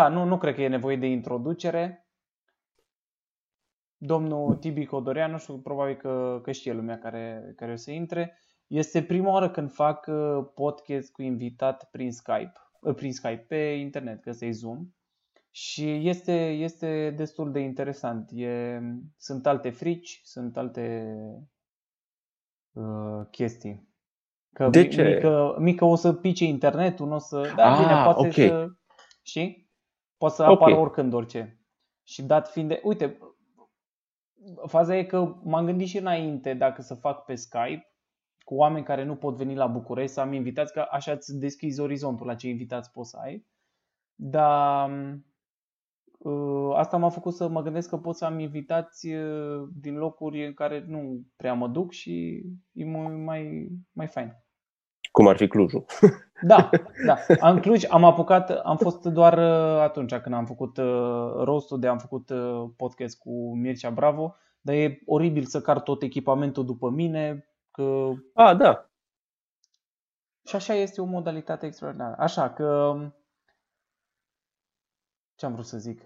Da, nu, nu cred că e nevoie de introducere. Domnul Tibi Codoreanu, știu, probabil că, că știe lumea care, care o să intre. Este prima oară când fac uh, podcast cu invitat prin Skype, uh, prin Skype pe internet, că se Zoom. Și este, este destul de interesant. E, sunt alte frici, sunt alte uh, chestii. Că De ce? Mică, mică o să pice internetul, nu o să... Da, Ah, bine, poate ok. să... Știi? Poate să Ok. apară oricând orice. Și dat fiind de... Uite, faza e că m-am gândit și înainte dacă să fac pe Skype cu oameni care nu pot veni la București, să am invitați, că așa îți deschizi orizontul la ce invitați poți să ai. Dar uh, asta m-a făcut să mă gândesc că pot să am invitați uh, din locuri în care nu prea mă duc și e mai, mai, mai fain. Cum ar fi Clujul. Da, da. În Cluj am apucat, am fost doar uh, atunci când am făcut uh, rostul de am făcut uh, podcast cu Mircea Bravo, dar e oribil să car tot echipamentul după mine, că Ah, da. și așa este o modalitate extraordinară. Așa că ce am vrut să zic?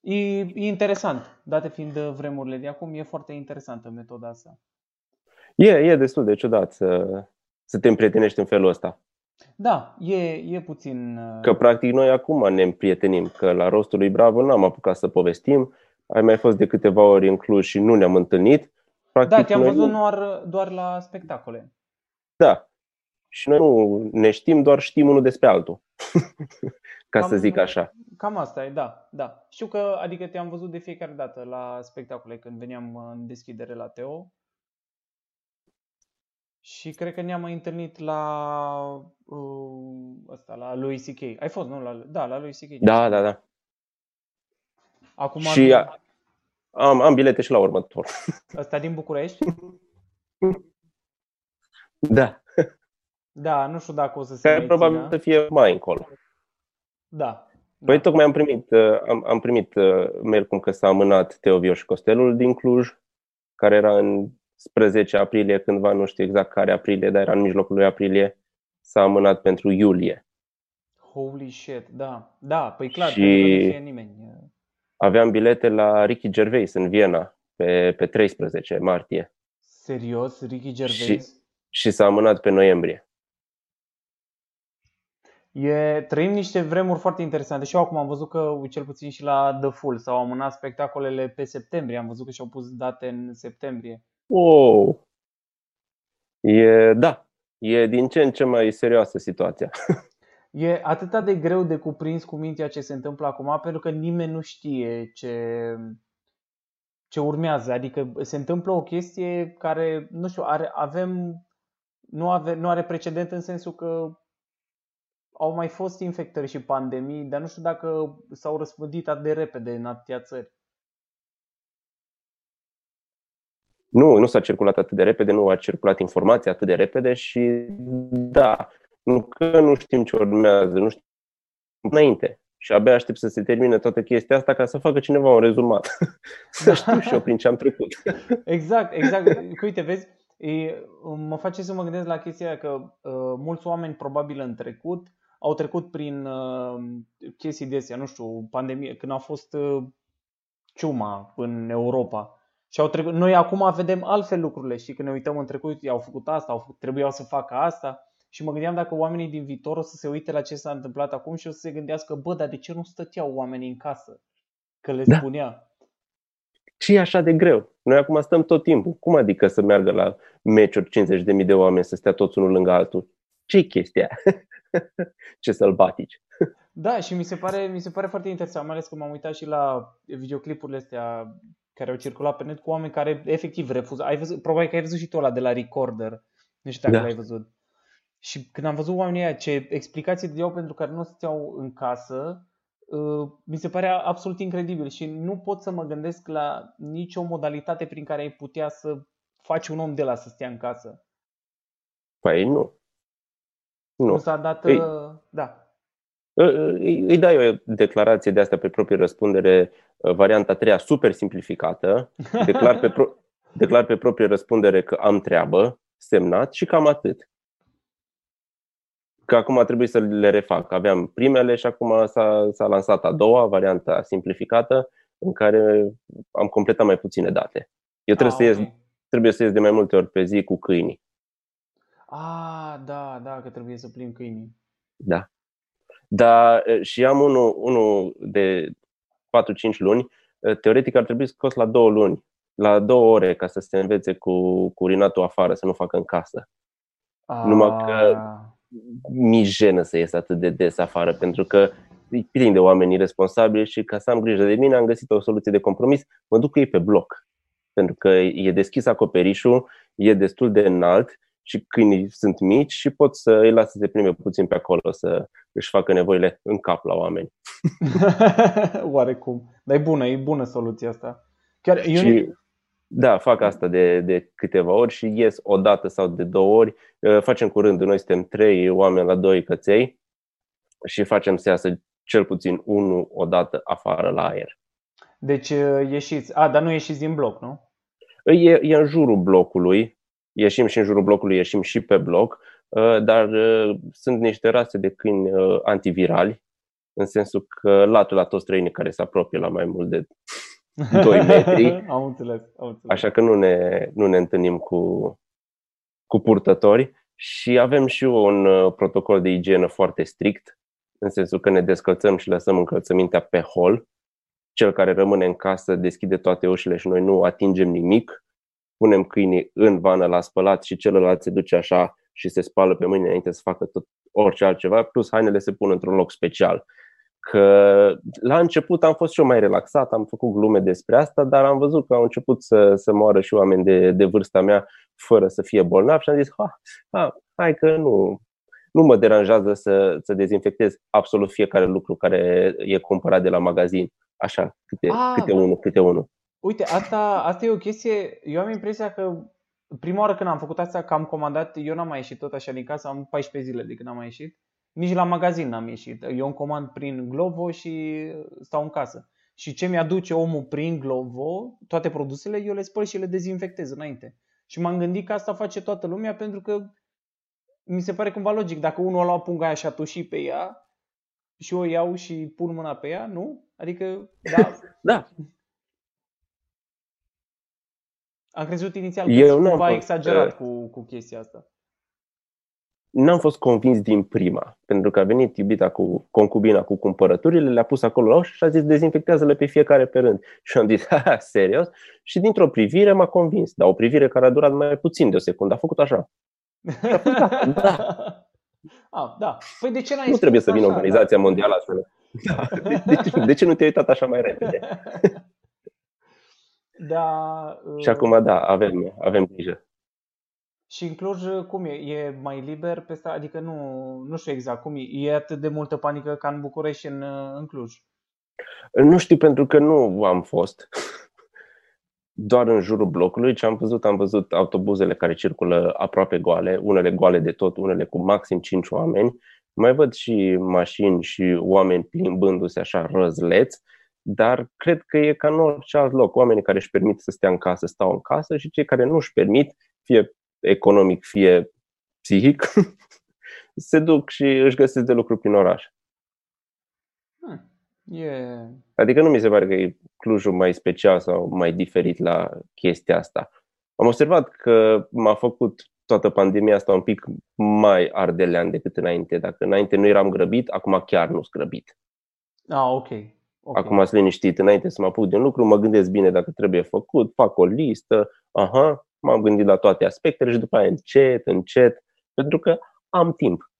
E, e interesant, date fiind uh, vremurile de acum, e foarte interesantă metoda asta. E, e destul de ciudat să, să te împrietenești în felul ăsta. Da, e, e puțin... uh, Că practic noi acum ne împrietenim, că la rostul lui Bravo n-am apucat să povestim, ai mai fost de câteva ori în Cluj și nu ne-am întâlnit. Practic, Da, te-am noi văzut nu- doar, doar la spectacole. Da. Și noi nu ne știm, doar știm unul despre altul. Ca să Cam- zic așa. Cam asta e, da, da. Știu că, adică te-am văzut de fiecare dată la spectacole când veneam în deschidere la Teo. Și cred că ne-am mai întâlnit la uh, ăsta, la lui C.K. Ai fost, nu? La, da, la lui C.K. Da, da, da. Acum Și a- am, am bilete și la următor. ăsta din București? Da. Da, nu știu dacă o să se Care mai probabil țină. să fie mai încolo. Da. Păi da. tocmai am primit, uh, am, am primit uh, mail cum că s-a amânat Teovio și Costelul din Cluj, care era în spre 10 aprilie, cândva, nu știu exact care aprilie, dar era în mijlocul lui aprilie, s-a amânat pentru iulie. Holy shit, da. Da, păi clar, Și- pentru că nu fie nimeni. Aveam bilete la Ricky Gervais în Viena pe, pe 13 martie Serios, Ricky Gervais? Și- și s-a amânat pe noiembrie. E, trăim niște vremuri foarte interesante și eu acum am văzut că, cel puțin și la The Full, s-au amânat spectacolele pe septembrie. Am văzut că și-au pus date în septembrie. Wow! E, da, e din ce în ce mai serioasă situația. E atât de greu de cuprins cu mintea ce se întâmplă acum, pentru că nimeni nu știe ce, ce urmează. Adică se întâmplă o chestie care, nu știu, are, avem, nu, ave, nu are precedent în sensul că au mai fost infectări și pandemii, dar nu știu dacă s-au răspândit atât de repede în atâtea țări. Nu, nu s-a circulat atât de repede, nu a circulat informația atât de repede și da, nu că nu știm ce urmează, nu știm înainte. Și abia aștept să se termine toată chestia asta ca să facă cineva un rezumat. să știu și eu prin ce am trecut. Exact, exact. Că Uite, vezi, e, mă face să mă gândesc la chestia aia că uh, mulți oameni probabil în trecut au trecut prin uh, chestii de astea, nu știu, pandemie, când a fost uh, ciuma în Europa. Și au trecut, noi acum vedem altfel lucrurile și când ne uităm în trecut, au făcut asta, au făcut, trebuiau să facă asta. Și mă gândeam dacă oamenii din viitor o să se uite la ce s-a întâmplat acum și o să se gândească, bă, dar de ce nu stăteau oamenii în casă? Că le Da. spunea. Ce e așa de greu? Noi acum stăm tot timpul. Cum adică să meargă la meciuri 50.000 de oameni să stea toți unul lângă altul? Ce-i chestia? ce sălbatici. Da, și mi se pare, mi se pare foarte interesant, mai ales că m-am uitat și la videoclipurile astea care au circulat pe net cu oameni care efectiv refuză. Ai văzut, probabil că ai văzut și tu ăla de la Recorder. Nu știu dacă Da. l-ai văzut. Și când am văzut oamenii aia ce explicații dădeau pentru care nu stăteau în casă, uh, mi se pare absolut incredibil și nu pot să mă gândesc la nicio modalitate prin care ai putea să faci un om de la să stea în casă. Păi nu. Nu, Nu. s-a dat... Ei. uh, Da. Îi, îi dai o declarație de asta pe proprie răspundere, uh, varianta a treia, super simplificată, declar pe, pro, declar pe proprie răspundere că am treabă, semnat și cam atât. că acum trebuie să le refac. Aveam primele și acum s-a, s-a lansat a doua, varianta simplificată, în care am completat mai puține date. Eu trebuie, ah, să okay. ies, trebuie să ies de mai multe ori pe zi cu câinii. Ah, da, da, că trebuie să plimb câinii. Da. Dar și am unul, unul de 4-5 luni, teoretic ar trebui scos la două luni, la două ore ca să se învețe cu, cu urinatul afară, să nu facă în casă. Ah. Numai că mi jenă să ies atât de des afară, pentru că îi plin de oameni responsabili și ca să am grijă de mine am găsit o soluție de compromis, mă duc cu ei pe bloc. Pentru că e deschis acoperișul, e destul de înalt și câinii sunt mici și pot să îi las să se prime puțin pe acolo, să își facă nevoile în cap la oameni. Oarecum. Dar e bună, e bună soluția asta. Chiar și, da, fac asta de, de câteva ori și ies o dată sau de două ori. Uh, facem curând, noi suntem trei oameni la doi căței și facem să iasă cel puțin unul o dată afară la aer. Deci uh, ieșiți, a, dar nu ieșiți din bloc, nu? E, e în jurul blocului, ieșim și în jurul blocului, ieșim și pe bloc, uh, dar sunt niște rase de câini antivirali, în sensul că latul la toți străinii care se apropie la mai mult de 2 metri. am înțeles, am înțeles. Așa că nu ne, nu ne întâlnim cu, cu purtători și avem și un uh, protocol de igienă foarte strict, în sensul că ne descălțăm și lăsăm încălțămintea pe hol. Cel care rămâne în casă deschide toate ușile și noi nu atingem nimic. Punem câinii în vană la spălat și celălalt se duce așa și se spală pe mâini înainte să facă tot orice altceva, plus hainele se pun într-un loc special. Că la început am fost și eu mai relaxat, am făcut glume despre asta, dar am văzut că au început să, să moară și oameni de, de vârsta mea fără să fie bolnavi și am zis, ha, ha, hai că nu, nu mă deranjează să, să dezinfectez absolut fiecare lucru care e cumpărat de la magazin, așa, câte, A, câte unul, câte unul. Uite, asta, asta e o chestie, eu am impresia că prima oară când am făcut asta, că am comandat, eu n-am mai ieșit tot așa din casă, am 14 zile de când am mai ieșit nici la magazin n-am ieșit. Eu îmi comand prin Glovo și stau în casă. Și ce mi-aduce omul prin Glovo, toate produsele, eu le spăl și le dezinfectez înainte. Și m-am gândit că asta face toată lumea pentru că mi se pare cumva logic. Dacă unul a luat punga aia și a tușit pe ea și o iau și pun mâna pe ea, nu? Adică, da. da. Am crezut inițial că eu cumva exagerat uh, cu, cu chestia asta n-am fost convins din prima, pentru că a venit iubita cu concubina cu cumpărăturile, le-a pus acolo la ușă și a zis dezinfectează-le pe fiecare pe rând. Și am zis, ha, serios? Și dintr-o privire m-a convins, dar o privire care a durat mai puțin de o secundă, a făcut așa. A făcut, da, da. Ah, da. Păi de ce n-ai Nu trebuie să vină așa, Organizația da. Mondială să da. de, de, ce, de ce nu te-ai uitat așa mai repede? Da. Și acum, da, avem, avem grijă. Și în Cluj cum e? E mai liber pe stradă? Adică nu, nu știu exact cum e. E atât de multă panică ca în București în, în Cluj? Nu știu pentru că nu am fost. Doar în jurul blocului ce am văzut, am văzut autobuzele care circulă aproape goale, unele goale de tot, unele cu maxim 5 oameni. Mai văd și mașini și oameni plimbându-se așa răzleți, dar cred că e ca în orice alt loc. Oamenii care își permit să stea în casă stau în casă și cei care nu își permit, fie economic, fie psihic, se duc și își găsesc de lucru prin oraș. Hmm. Yeah. Adică nu mi se pare că e Clujul mai special sau mai diferit la chestia asta. Am observat că m-a făcut toată pandemia asta un pic mai ardelean decât înainte. Dacă înainte nu eram grăbit, acum chiar nu sunt grăbit. Ah, ok. Okay. Acum sunt liniștit. Înainte să mă apuc de un lucru, mă gândesc bine dacă trebuie făcut, fac o listă, aha, m-am gândit la toate aspectele și după aia încet, încet, pentru că am timp.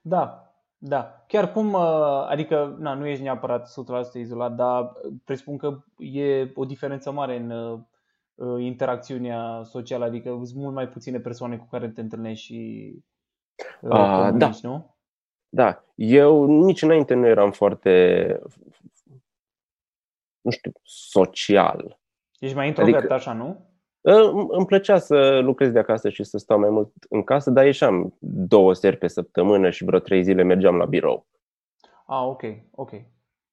Da, da. Chiar cum, uh, adică na, nu ești neapărat 100% izolat, dar presupun că e o diferență mare în uh, uh, interacțiunea socială, adică sunt mult mai puține persoane cu care te întâlnești și A, da. nu? Da. Eu nici înainte nu eram foarte, nu știu, social. Ești mai introvert adică, așa, nu? Îmi plăcea să lucrez de acasă și să stau mai mult în casă, dar ieșeam două seri pe săptămână și vreo trei zile mergeam la birou. Ah, ok, ok.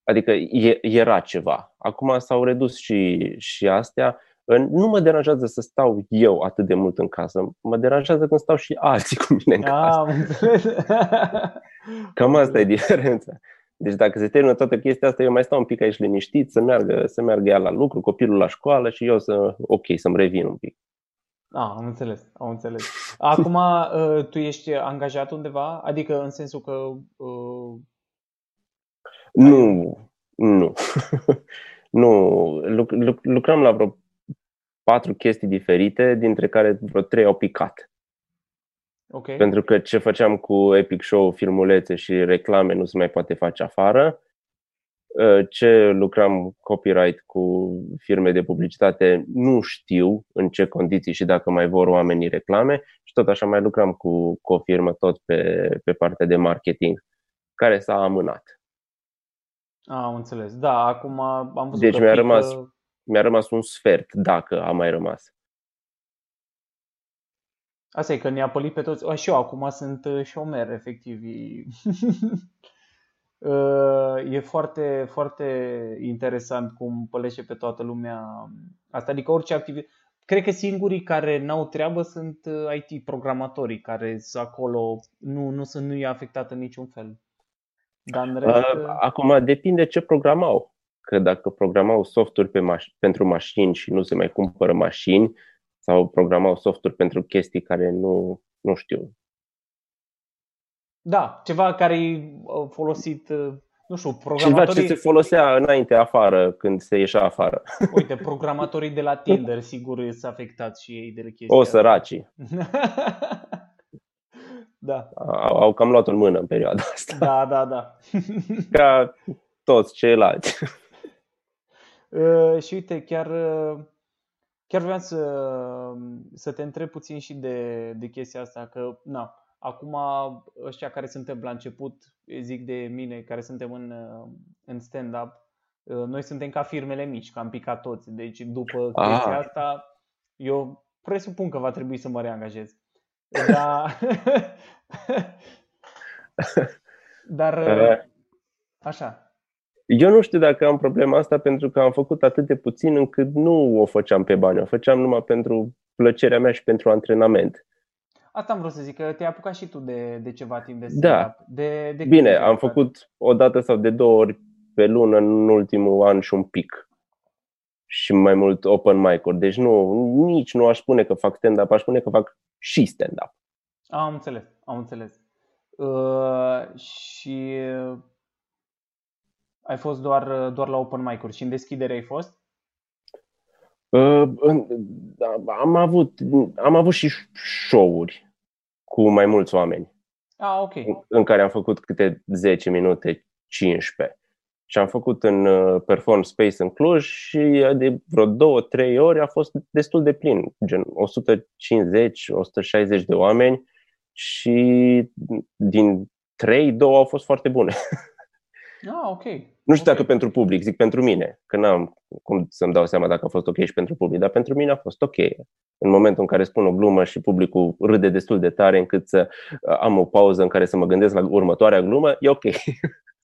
Adică e, era ceva. Acum s-au redus și, și astea. Nu mă deranjează să stau eu atât de mult în casă, mă deranjează când stau și alții cu mine în casă. Ah, Cam asta e diferența. Deci dacă se termină toată chestia asta, eu mai stau un pic aici liniștit, să meargă, să meargă ea la lucru, copilul la școală și eu să, ok, să-mi revin un pic. Ah, am înțeles, am înțeles. Acum, uh, tu ești angajat undeva? Adică în sensul că... Uh, nu, nu. nu. Luc- luc- lucram la vreo patru chestii diferite, dintre care vreo trei au picat. Okay. Pentru că ce făceam cu Epic Show, filmulețe și reclame nu se mai poate face afară. Uh, ce lucram copyright cu firme de publicitate, nu știu în ce condiții și dacă mai vor oamenii reclame și tot așa mai lucram cu, cu o firmă tot pe, pe partea de marketing, care s-a amânat. A, am înțeles. Da, acum am văzut Deci că mi-a, pică... rămas, mi-a rămas un sfert, dacă a mai rămas. Asta e că ne-a pălit pe toți. A, și eu acum sunt uh, șomer, efectiv. E foarte, foarte interesant cum pălește pe toată lumea asta. Adică orice activitate. Cred că singurii care n-au treabă sunt uh, IT programatorii care sunt acolo, nu, nu sunt nu e afectată în niciun fel. Dar în rest... Acum depinde ce programau. Că dacă programau softuri pe maș- pentru mașini și nu se mai cumpără mașini, sau programau softuri pentru chestii care nu, nu știu. Da, ceva care e folosit, uh, nu știu, programatorii... Ceva ce se folosea înainte afară, când se ieșea afară. Uite, programatorii de la Tinder, sigur, s-a afectat și ei de chestia O, săracii. da. Au, au cam luat în mână în perioada asta. Da, da, da. Ca toți ceilalți. Uh, și uite, chiar uh, Chiar vreau să, să te întreb puțin și de, de chestia asta, că na, acum ăștia care suntem la început, zic de mine, care suntem în, în stand-up, noi suntem ca firmele mici, că am picat toți. Deci după ah. chestia asta, eu presupun că va trebui să mă reangajez. Dar, dar așa, eu nu știu dacă am problema asta pentru că am făcut atât de puțin încât nu o făceam pe bani, o făceam numai pentru plăcerea mea și pentru antrenament. Asta am vrut să zic, că te-ai apucat și tu de, de ceva timp de Da. De, de Bine, am făcut o dată sau de două ori pe lună în ultimul an și un pic. Și mai mult open mic-uri. Deci nu, nici nu aș spune că fac stand-up, aș spune că fac și stand-up. Am înțeles, am înțeles. Uh, și ai fost doar, doar la open mic-uri și în deschidere ai fost? Uh, am, avut, am avut și show-uri cu mai mulți oameni. Ah, ok. În, în care am făcut câte 10 minute, 15. Și am făcut în uh, Perform Space în Cluj și de vreo 2-3 ori a fost destul de plin, gen 150-160 de oameni și din 3, 2 au fost foarte bune. Ah, ok. Nu știu okay. dacă pentru public, zic pentru mine, că n-am cum să-mi dau seama dacă a fost ok și pentru public, dar pentru mine a fost ok. În momentul în care spun o glumă și publicul râde destul de tare încât să uh, am o pauză în care să mă gândesc la următoarea glumă, e ok.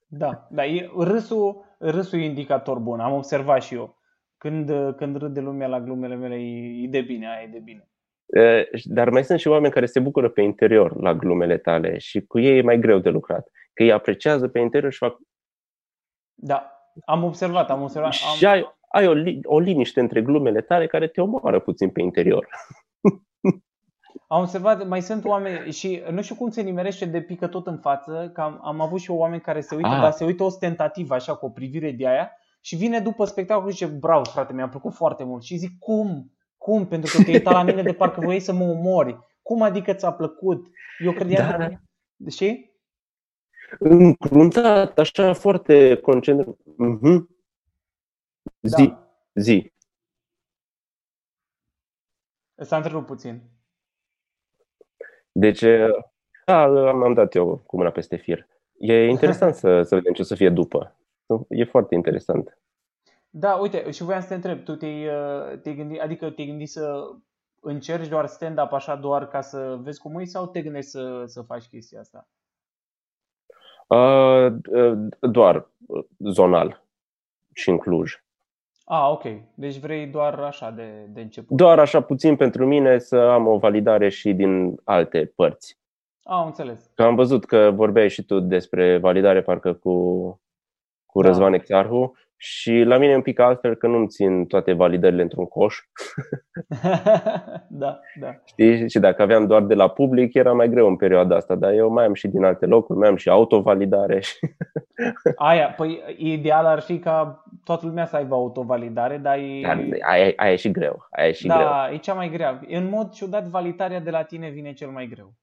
Da, da e, râsul, râsul e indicator bun, am observat și eu. Când, când râde lumea la glumele mele, e, e de bine, aia e de bine. Dar mai sunt și oameni care se bucură pe interior la glumele tale și cu ei e mai greu de lucrat. Că ei apreciază pe interior și fac da, am observat, am observat. Și am... ai, ai o, o liniște între glumele tale care te omoară puțin pe interior. Am observat, mai sunt oameni și nu știu cum se nimerește de pică tot în față, că am, am avut și eu oameni care se uită, ah. dar se uită ostentativ așa cu o privire de aia și vine după spectacol și zice, bravo frate, mi-a plăcut foarte mult și zic, cum? Cum? Pentru că te uita la mine de parcă voiai să mă omori. Cum adică ți-a plăcut? Eu credeam da. că... Știi? Încruntat, așa foarte concentrat. Uh-huh. Zi, da. zi. S-a întrerupt puțin. Deci, da, am dat eu cu mâna peste fir. E interesant să, să vedem ce o să fie după. E foarte interesant. Da, uite, și voiam să te întreb, tu te-ai, te gândit, adică te-ai gândit să încerci doar stand-up așa doar ca să vezi cum e sau te gândești să, să faci chestia asta? Uh, doar zonal și în Cluj. Ah, ok. Deci vrei doar așa de, de început. Doar așa puțin pentru mine să am o validare și din alte părți. Ah, am înțeles. Că am văzut că vorbeai și tu despre validare parcă cu, cu Da. Răzvan Exarhu și la mine e un pic altfel că nu-mi țin toate validările într-un coș. da, da. Știi? Și dacă aveam doar de la public, era mai greu în perioada asta, dar eu mai am și din alte locuri, mai am și autovalidare. Și... Aia, păi ideal ar fi ca toată lumea să aibă autovalidare, dar e, Dar aia, aia e și greu. Aia e și greu. da, e cea mai grea. În mod ciudat, validarea de la tine vine cel mai greu.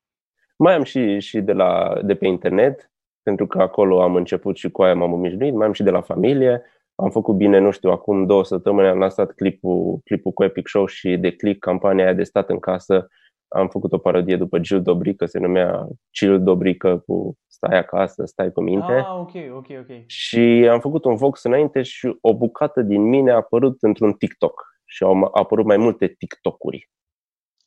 Mai am și, și de, la, de pe internet, pentru că acolo am început și cu aia m-am obișnuit, mai am și de la familie. Am făcut bine, nu știu, acum două săptămâni am lansat clipul, clipul cu Epic Show și de click campania aia de stat în casă. Am făcut o parodie după Gil Dobrică, se numea Gil Dobrică cu stai acasă, stai cu minte. Ah, ok, ok, ok. Și am făcut un Vox înainte și o bucată din mine a apărut într-un TikTok. Și au apărut mai multe TikTok-uri.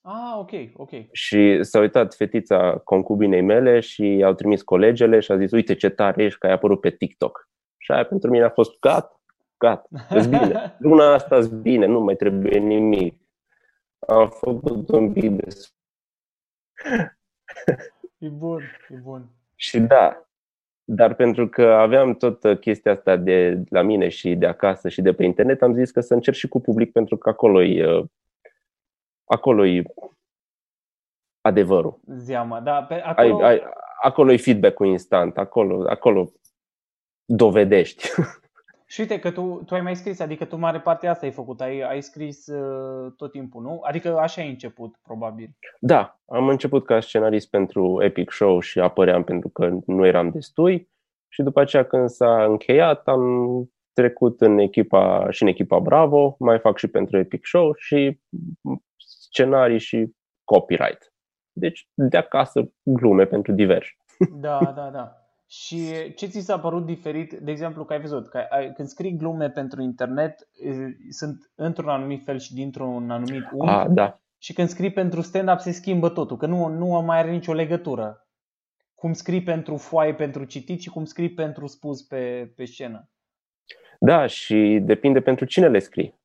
Ah, ok, ok. Și s-a uitat fetița concubinei mele și au trimis colegele și a zis, uite ce tare ești că ai apărut pe TikTok. Și aia pentru mine a fost gata, gata, îți bine. Luna asta îți bine, nu mai trebuie nimic. Am făcut un pic de... E bun, e bun. Și da, dar pentru că aveam tot chestia asta de la mine și de acasă și de pe internet, am zis că să încerc și cu public pentru că acolo e, acolo e adevărul. Zeama, da. Pe Ai, acolo, ai, acolo e feedback-ul instant, acolo, acolo dovedești. Și uite că tu, tu ai mai scris, adică tu mare parte asta ai făcut, ai, ai scris uh, tot timpul, nu? Adică așa ai început, probabil. Da, am început ca scenarist pentru Epic Show și apăream pentru că nu eram destui și după aceea când s-a încheiat am trecut în echipa și în echipa Bravo, mai fac și pentru Epic Show și scenarii și copyright. Deci de acasă glume pentru diversi. Da, da, da. Și ce ți s-a părut diferit, de exemplu, că ai văzut, că ai, când scrii glume pentru internet, eh, sunt într-un anumit fel și dintr-un anumit unghi, Ah, da. și când scrii pentru stand-up se schimbă totul, că nu, nu mai are nicio legătură. Cum scrii pentru foaie pentru citit și cum scrii pentru spus pe, pe scenă. Da, și depinde pentru cine le scrii.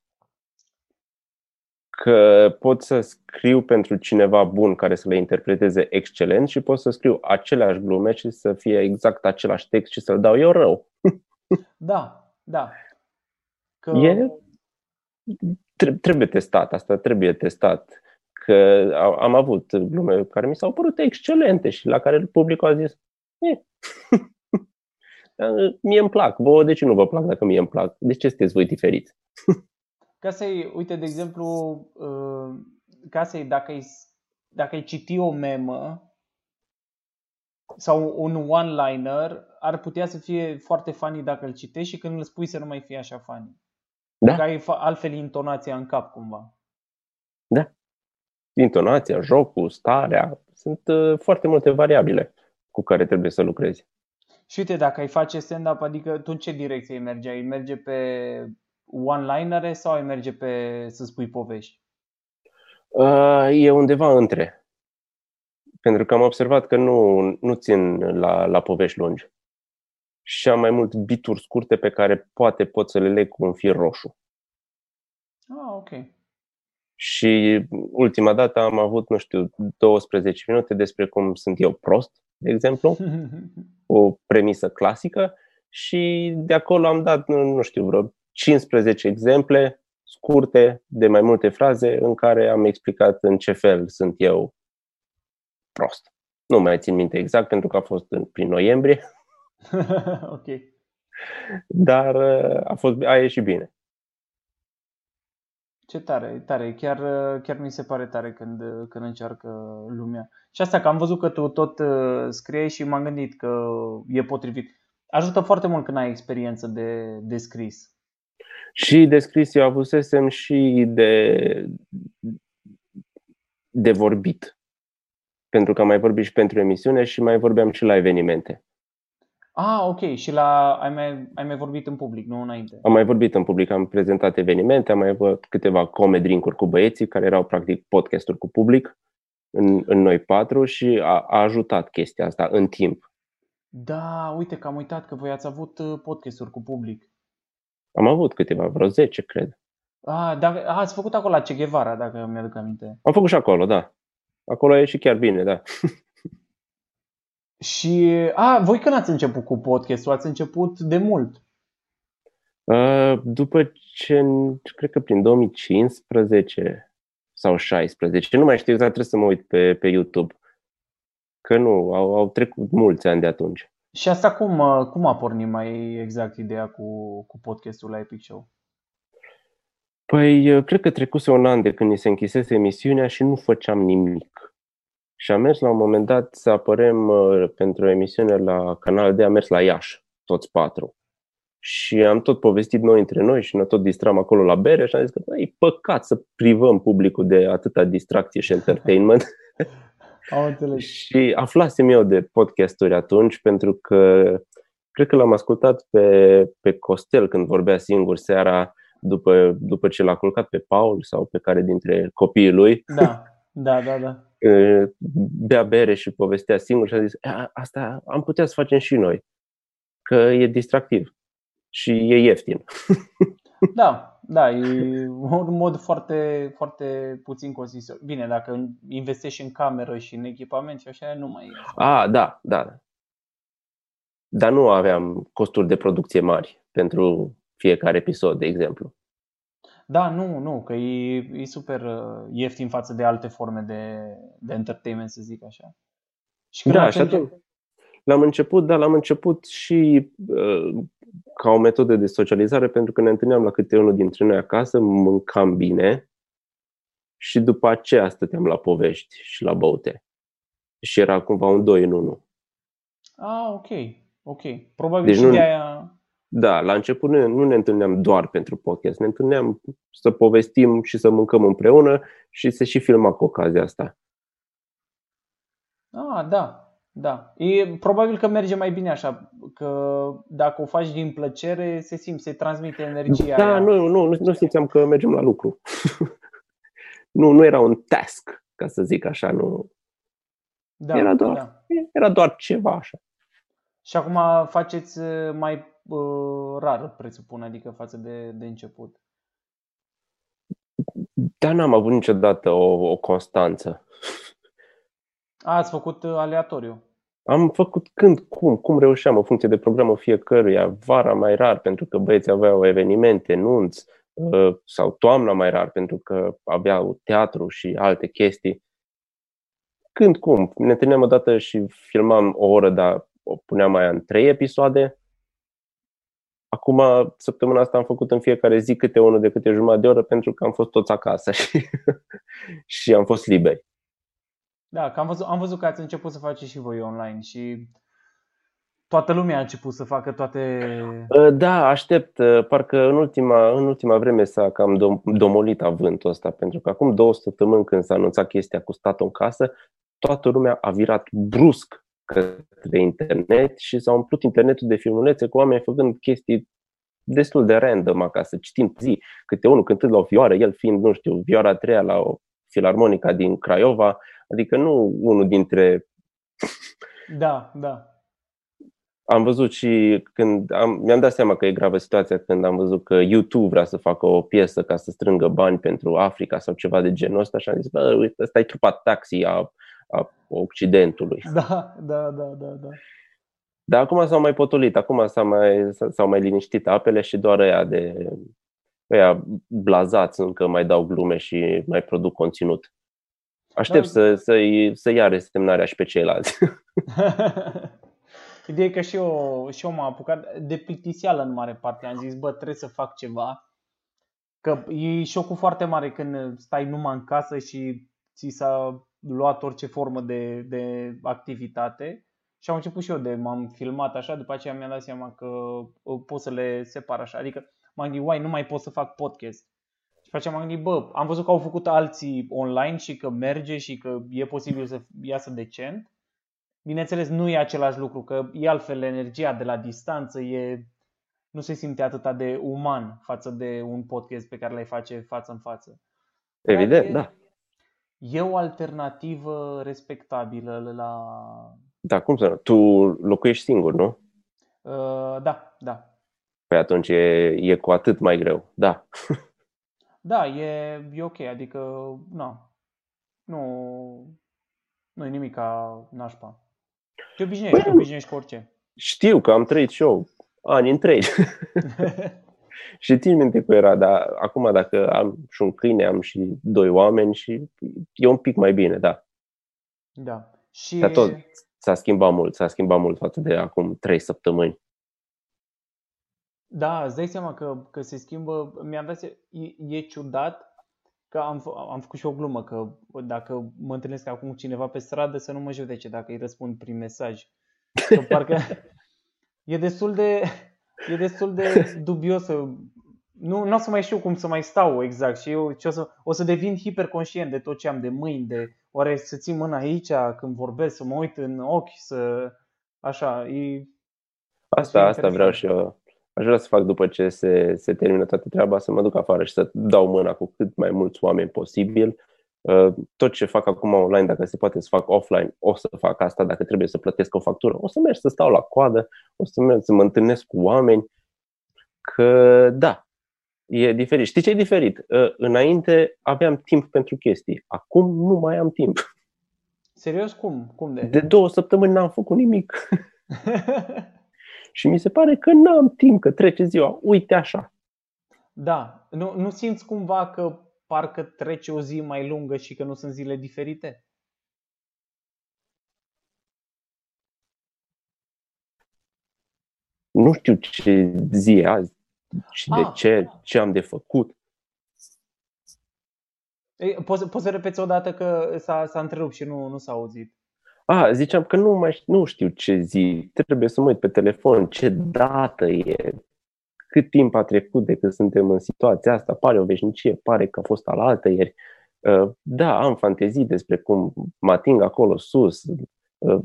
Că pot să scriu pentru cineva bun care să le interpreteze excelent și pot să scriu aceleași glume și să fie exact același text și să-l dau eu rău. Da, da. Că... E, tre- trebuie testat, asta trebuie testat. Că a- am avut glume care mi s-au părut excelente și la care publicul a zis eh. Dar mie îmi plac. Vouă de ce nu vă plac dacă mie îmi plac? De ce sunteți voi diferiți? Ca să-i, uite, de exemplu, uh, ca să-i, dacă ai, dacă ai citi o memă sau un one-liner, ar putea să fie foarte funny dacă îl citești și când îl spui să nu mai fie așa funny. Da. Că ai fa- altfel intonația în cap cumva. Intonația, jocul, starea, sunt uh, foarte multe variabile cu care trebuie să lucrezi. Și uite, dacă ai face stand-up, adică tu în ce direcție ai merge? Ai merge pe one-linere sau ai merge pe să spui povești? Uh, e undeva între. Pentru că am observat că nu, nu țin la, la povești lungi. Și am mai mult bituri scurte pe care poate pot să le leg cu un fir roșu. Ah, ok. Și ultima dată am avut, nu știu, 12 minute despre cum sunt eu prost, de exemplu, o premisă clasică și de acolo am dat, nu, nu știu, vreo 15 exemple scurte de mai multe fraze în care am explicat în ce fel sunt eu prost. Nu mai țin minte exact pentru că a fost în, prin noiembrie, ok. dar uh, a, fost, a ieșit bine. Ce tare, tare. Chiar, chiar mi se pare tare când, când încearcă lumea. Și asta că am văzut că tu tot uh, scriei și m-am gândit că e potrivit. Ajută foarte mult când ai experiență de, de scris. Și de scris eu avusesem și de, de vorbit. Pentru că am mai vorbit și pentru emisiune și mai vorbeam și la evenimente. Ah, ok. Și la, ai, mai, ai mai vorbit în public, nu înainte. Am mai vorbit în public, am prezentat evenimente, am mai avut câteva comedy drink cu băieții, care erau practic podcasturi cu public în, în noi patru și a, a ajutat chestia asta în timp. Da, uite că am uitat că voi ați avut uh, podcasturi cu public. Am avut câteva, vreo 10, cred. Ah, dacă, a, ați făcut acolo la Che Guevara, dacă mi-aduc aminte. Am făcut și acolo, da. Acolo e și chiar bine, da. Și, a, voi când ați început cu podcastul? Ați început de mult? Uh, după ce, cred că prin 2015 sau 16, nu mai știu exact, trebuie să mă uit pe, pe YouTube. Că nu, au, au trecut mulți ani de atunci. Și asta cum, uh, cum a pornit mai exact ideea cu, cu podcastul la Epic Show? Păi, uh, cred că trecuse un an de când ni se închisese emisiunea și nu făceam nimic. Și am mers la un moment dat să apărem uh, pentru emisiune la canal de, am mers la Iași, toți patru. Și am tot povestit noi între noi și ne tot distram acolo la bere și am zis că e păcat să privăm publicul de atâta distracție și entertainment. Am înțeles. și aflasem eu de podcasturi atunci pentru că cred că l-am ascultat pe, pe Costel când vorbea singur seara după, după ce l-a culcat pe Paul sau pe care dintre copiii lui. Da, da, da, da. Bea bere și povestea singur și a zis, asta am putea să facem și noi, că e distractiv și e ieftin. Da, da, e un mod foarte, foarte puțin costisor. Bine, dacă investești în cameră și în echipament și așa, nu mai e. A, da, da. Dar nu aveam costuri de producție mari pentru fiecare episod, de exemplu. Da, nu, nu, că e, e super uh, ieftin față de alte forme de, de entertainment, să zic așa. Și da, și atunci, L-am început, dar l-am început și uh, ca o metodă de socializare, pentru că ne întâlneam la câte unul dintre noi acasă, mâncam bine și după aceea stăteam la povești și la băute. Și era cumva un doi în unul. Ah, ok, ok. Probabil deci și nu, de aia... Da, la început nu, nu ne întâlneam doar pentru podcast, ne întâlneam să povestim și să mâncăm împreună și se și filma cu ocazia asta. Ah, da, da. E, probabil că merge mai bine așa, că dacă o faci din plăcere, se simte, se transmite energia Da, aia. nu, nu, nu, nu simțeam că mergem la lucru. nu, nu era un task, ca să zic așa, nu. Da, era, doar, da. era doar ceva așa. Și acum faceți uh, mai uh, rar, presupun, adică față de, de început. Da, n-am avut niciodată o, o constanță. A, ați făcut uh, aleatoriu. Am făcut când, cum, cum reușeam, în funcție de programul fiecăruia. Vara mai rar, pentru că băieții aveau evenimente, nunți, uh, sau toamna mai rar, pentru că aveau teatru și alte chestii. Când, cum. Ne întâlneam o dată și filmam o oră, dar o puneam mai în trei episoade. Acum, săptămâna asta am făcut în fiecare zi câte unul de câte jumătate de oră pentru că am fost toți acasă și, și am fost liberi. Da, că am văzut, am văzut că ați început să faceți și voi online și toată lumea a început să facă toate... Ă, da, aștept. Ă, parcă în ultima, în ultima vreme s-a cam dom- domolit avântul ăsta, pentru că acum două săptămâni când s-a anunțat chestia cu statul în casă, toată lumea a virat brusc către internet și s-a umplut internetul de filmulețe cu oameni făcând chestii destul de random acasă, citind zi, câte unul cântând la o vioară, el fiind, nu știu, vioara a treia la o filarmonica din Craiova, Adică nu unul dintre... Da, da. Am văzut și când am, mi-am dat seama că e gravă situația când am văzut că YouTube vrea să facă o piesă ca să strângă bani pentru Africa sau ceva de genul ăsta și am zis, bă, uite, ăsta e trupa taxi a, a Occidentului. Da, da, da, da, da. Dar acum s-au mai potolit, acum s-au mai, s-au mai liniștit apele și doar ăia de ăia blazați încă mai dau glume și mai produc conținut. Aștept da. să, să, să ia resemnarea și pe ceilalți. Ideea e că și eu, și eu m-am apucat de plictiseală în mare parte. Am zis, bă, trebuie să fac ceva. Că e șocul foarte mare când stai numai în casă și ți s-a luat orice formă de, de activitate. Și am început și eu de m-am filmat așa, după aceea mi-am dat seama că pot să le separ așa. Adică m-am gândit, uai, nu mai pot să fac podcast și am gândit, bă, am văzut că au făcut alții online și că merge și că e posibil să iasă decent. Bineînțeles, nu e același lucru, că e altfel energia de la distanță, e, nu se simte atât de uman față de un podcast pe care l-ai face față în față. Evident, e, da. E o alternativă respectabilă la... Da, cum să nu? Tu locuiești singur, nu? Uh, da, da. Păi atunci e, e cu atât mai greu, da. Da, e, e ok, adică, na, nu, nu e nimic ca nașpa. Te obișnuiești, te Păi, obișnuiești cu orice. Știu că am trăit și eu ani întregi. și țin minte cu era, dar acum dacă am și un câine, am și doi oameni și e un pic mai bine, da. da. Și Dar tot s-a schimbat mult, s-a schimbat mult față de acum trei săptămâni. Da, îți dai seama că, că se schimbă. Mi-am dat seama, e, e ciudat că am, fă- am făcut și o glumă că dacă mă întâlnesc acum cu cineva pe stradă să nu mă judece dacă îi răspund prin mesaj. Că parcă e destul de e destul de dubios să nu, nu o să mai știu cum să mai stau exact și eu ce o, să, o să devin hiperconștient de tot ce am de mâini, de oare să țin mâna aici când vorbesc, să mă uit în ochi, să așa, e Asta, fie asta vreau interesant. și eu. Aș vrea să fac după ce se, se termină toată treaba, să mă duc afară și să dau mâna cu cât mai mulți oameni posibil. Uh, Tot ce fac acum online, dacă se poate să fac offline, o să fac asta. Dacă trebuie să plătesc o factură, o să merg să stau la coadă, o să merg să mă întâlnesc cu oameni. Că da, e diferit. Știi ce e diferit? Uh, Înainte aveam timp pentru chestii. Acum nu mai am timp. serios cum? Cum de? De două săptămâni n-am făcut nimic. Și mi se pare că n-am timp, că trece ziua. Uite așa. Da, nu, nu simți cumva că parcă trece o zi mai lungă și că nu sunt zile diferite? Nu știu ce zi e azi și de Ah. ce, ce am de făcut. Ei, poți, poți să repeți o dată că s-a, s-a întrerupt și nu, nu s-a auzit. A, ziceam că nu mai ș- nu știu ce zi. Trebuie să mă uit pe telefon, ce dată e, cât timp a trecut de când suntem în situația asta. Pare o veșnicie, pare că a fost alaltă ieri. Uh, Da, am fantezii despre cum mă ating acolo sus, uh,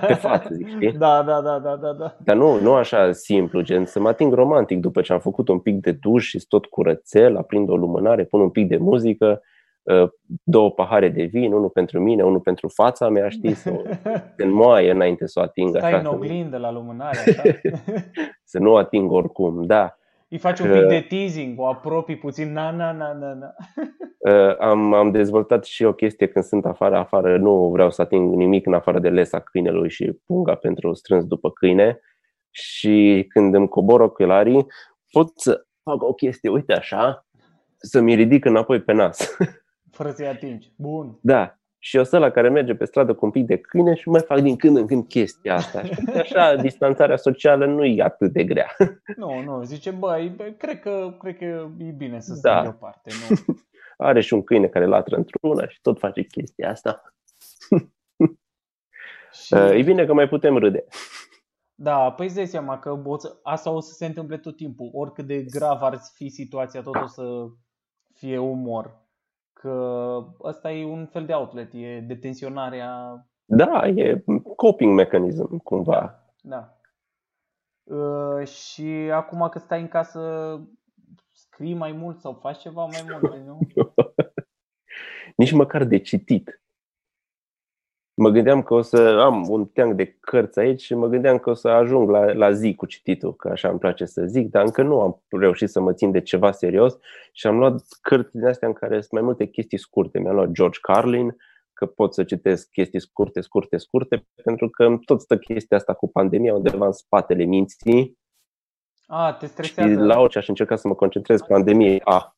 pe, pe față, zic, știi? Da, da, da, da, da, da. Dar nu, nu așa simplu, gen să mă ating romantic după ce am făcut un pic de duș și tot curățel, aprind o lumânare, pun un pic de muzică, uh, două pahare de vin, unul pentru mine, unul pentru fața mea, știi, să se înmoaie înainte să o ating Stai așa, în să, nu- oglindă la lumânare, așa. să nu o ating oricum, da. Îi faci un Că- pic de teasing, o apropii puțin, na, na, na, na, na. Uh, Am, am dezvoltat și o chestie când sunt afară, afară nu vreau să ating nimic în afară de lesa câinelui și punga pentru strâns după câine și când îmi cobor ochelarii pot să fac o chestie, uite așa, să mi ridic înapoi pe nas. Fără să-i atingi. Bun. Da. Și eu sunt la care merge pe stradă cu un pic de câine și mai fac din când în când chestia asta. Și uite așa, distanțarea socială nu e atât de grea. Nu, nu, zice, băi, bă, cred că, cred că e bine să stăm Da. deoparte. Nu. Are și un câine care latră într-una și tot face chestia asta. Și, Uh, E bine că mai putem râde. da, păi îți dai seama că o să, asta o să se întâmple tot timpul. Oricât de grav ar fi situația, tot o să fie umor. Că ăsta e un fel de outlet, e detenționarea Da, e coping mechanism cumva. Da. Uh, și acum că stai în casă, scrii mai mult sau faci ceva mai mult, nu? Nici măcar de citit. Mă gândeam că o să am un teanc de cărți aici și mă gândeam că o să ajung la, la zi cu cititul, că așa îmi place să zic, dar încă nu am reușit să mă țin de ceva serios și am luat cărți din astea în care sunt mai multe chestii scurte. Mi-am luat George Carlin, că pot să citesc chestii scurte, scurte, scurte, pentru că îmi tot stă chestia asta cu pandemia undeva în spatele minții A, te și stresează. la orice aș încerca să mă concentrez pandemie, a,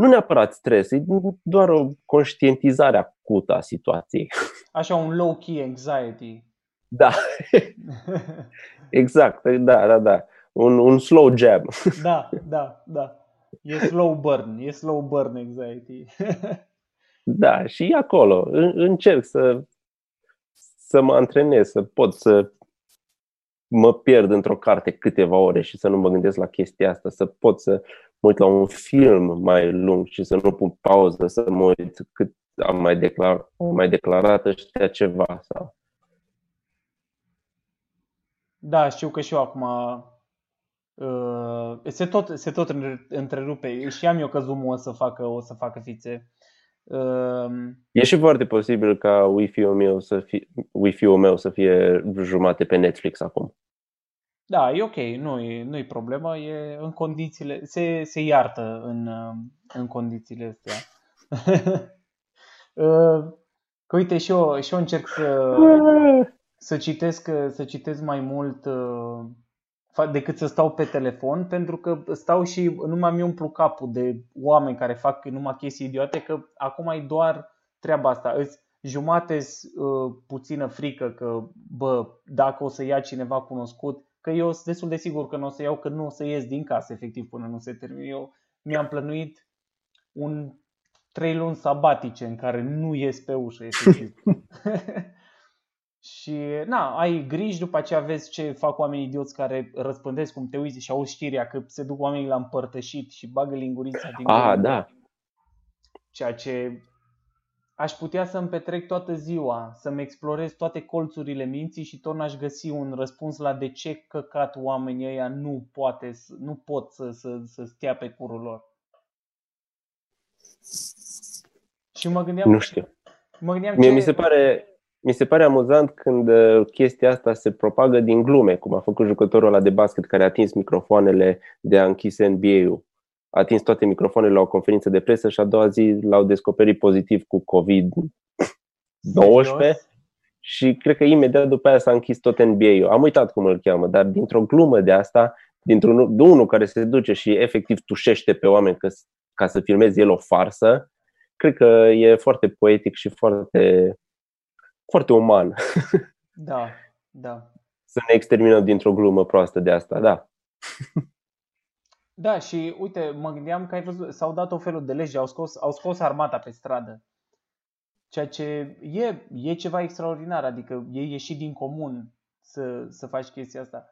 nu neapărat stres, e doar o conștientizare acută a situației. Așa un low-key anxiety. Da, exact, da, da, da. Un, un slow jab. da, da, da. E slow burn, e slow burn anxiety. Da, și e acolo. În- Încerc să, să mă antrenez, să pot să mă pierd într-o carte câteva ore și să nu mă gândesc la chestia asta, să pot să mă uit la un film mai lung și să nu pun pauză, să mă uit cât am mai, declar, am mai declarat ăștia ceva. Sau... da, știu că și eu acum uh, se tot, se tot între- întrerupe. Și am eu că zoom o să facă, o să facă fițe. Uh, E și foarte posibil ca Wi-Fi-ul meu să fie, Wi-Fi-ul meu să fie jumate pe Netflix acum. Da, e ok, nu e, nu e problemă, e în condițiile, se, se iartă în, în condițiile astea. Că uite, și eu, și eu încerc să, să, citesc, să citesc mai mult decât să stau pe telefon, pentru că stau și nu mai umplu capul de oameni care fac numai chestii idiote, că acum e doar treaba asta. Îți jumate uh, puțină frică că, bă, dacă o să ia cineva cunoscut, că eu sunt destul de sigur că nu o să iau, că nu o să ies din casă, efectiv, până nu se termină. Eu mi-am plănuit un trei luni sabatice în care nu ies pe ușă, efectiv. și, na, ai griji, după aceea vezi ce fac oamenii idioți care răspândesc, cum te uiți și auzi știrea că se duc oamenii la împărtășit și bagă lingurița din Ah, da. Ceea ce aș putea să-mi petrec toată ziua, să-mi explorez toate colțurile minții și tot n-aș găsi un răspuns la de ce căcat oamenii ăia nu, poate, nu pot să, să, să stea pe curul lor. Și mă gândeam... Nu știu. Mă gândeam Mie ce... mi se pare mi se pare amuzant când uh, chestia asta se propagă din glume, cum a făcut jucătorul ăla de basket care a atins microfoanele de a închis NBA-ul. A atins toate microfoanele la o conferință de presă și a doua zi l-au descoperit pozitiv cu COVID-19 și cred că imediat după aia s-a închis tot NBA-ul. Am uitat cum îl cheamă, dar dintr-o glumă de asta, dintr-un de unul care se duce și efectiv tușește pe oameni că, ca să filmeze el o farsă, cred că e foarte poetic și foarte foarte uman. Da, da. Să ne exterminăm dintr-o glumă proastă de asta, da. Da, și uite, mă gândeam că ai văzut, s-au dat o felul de legi, au scos, au scos armata pe stradă. Ceea ce e, e ceva extraordinar, adică e ieșit din comun să, să faci chestia asta.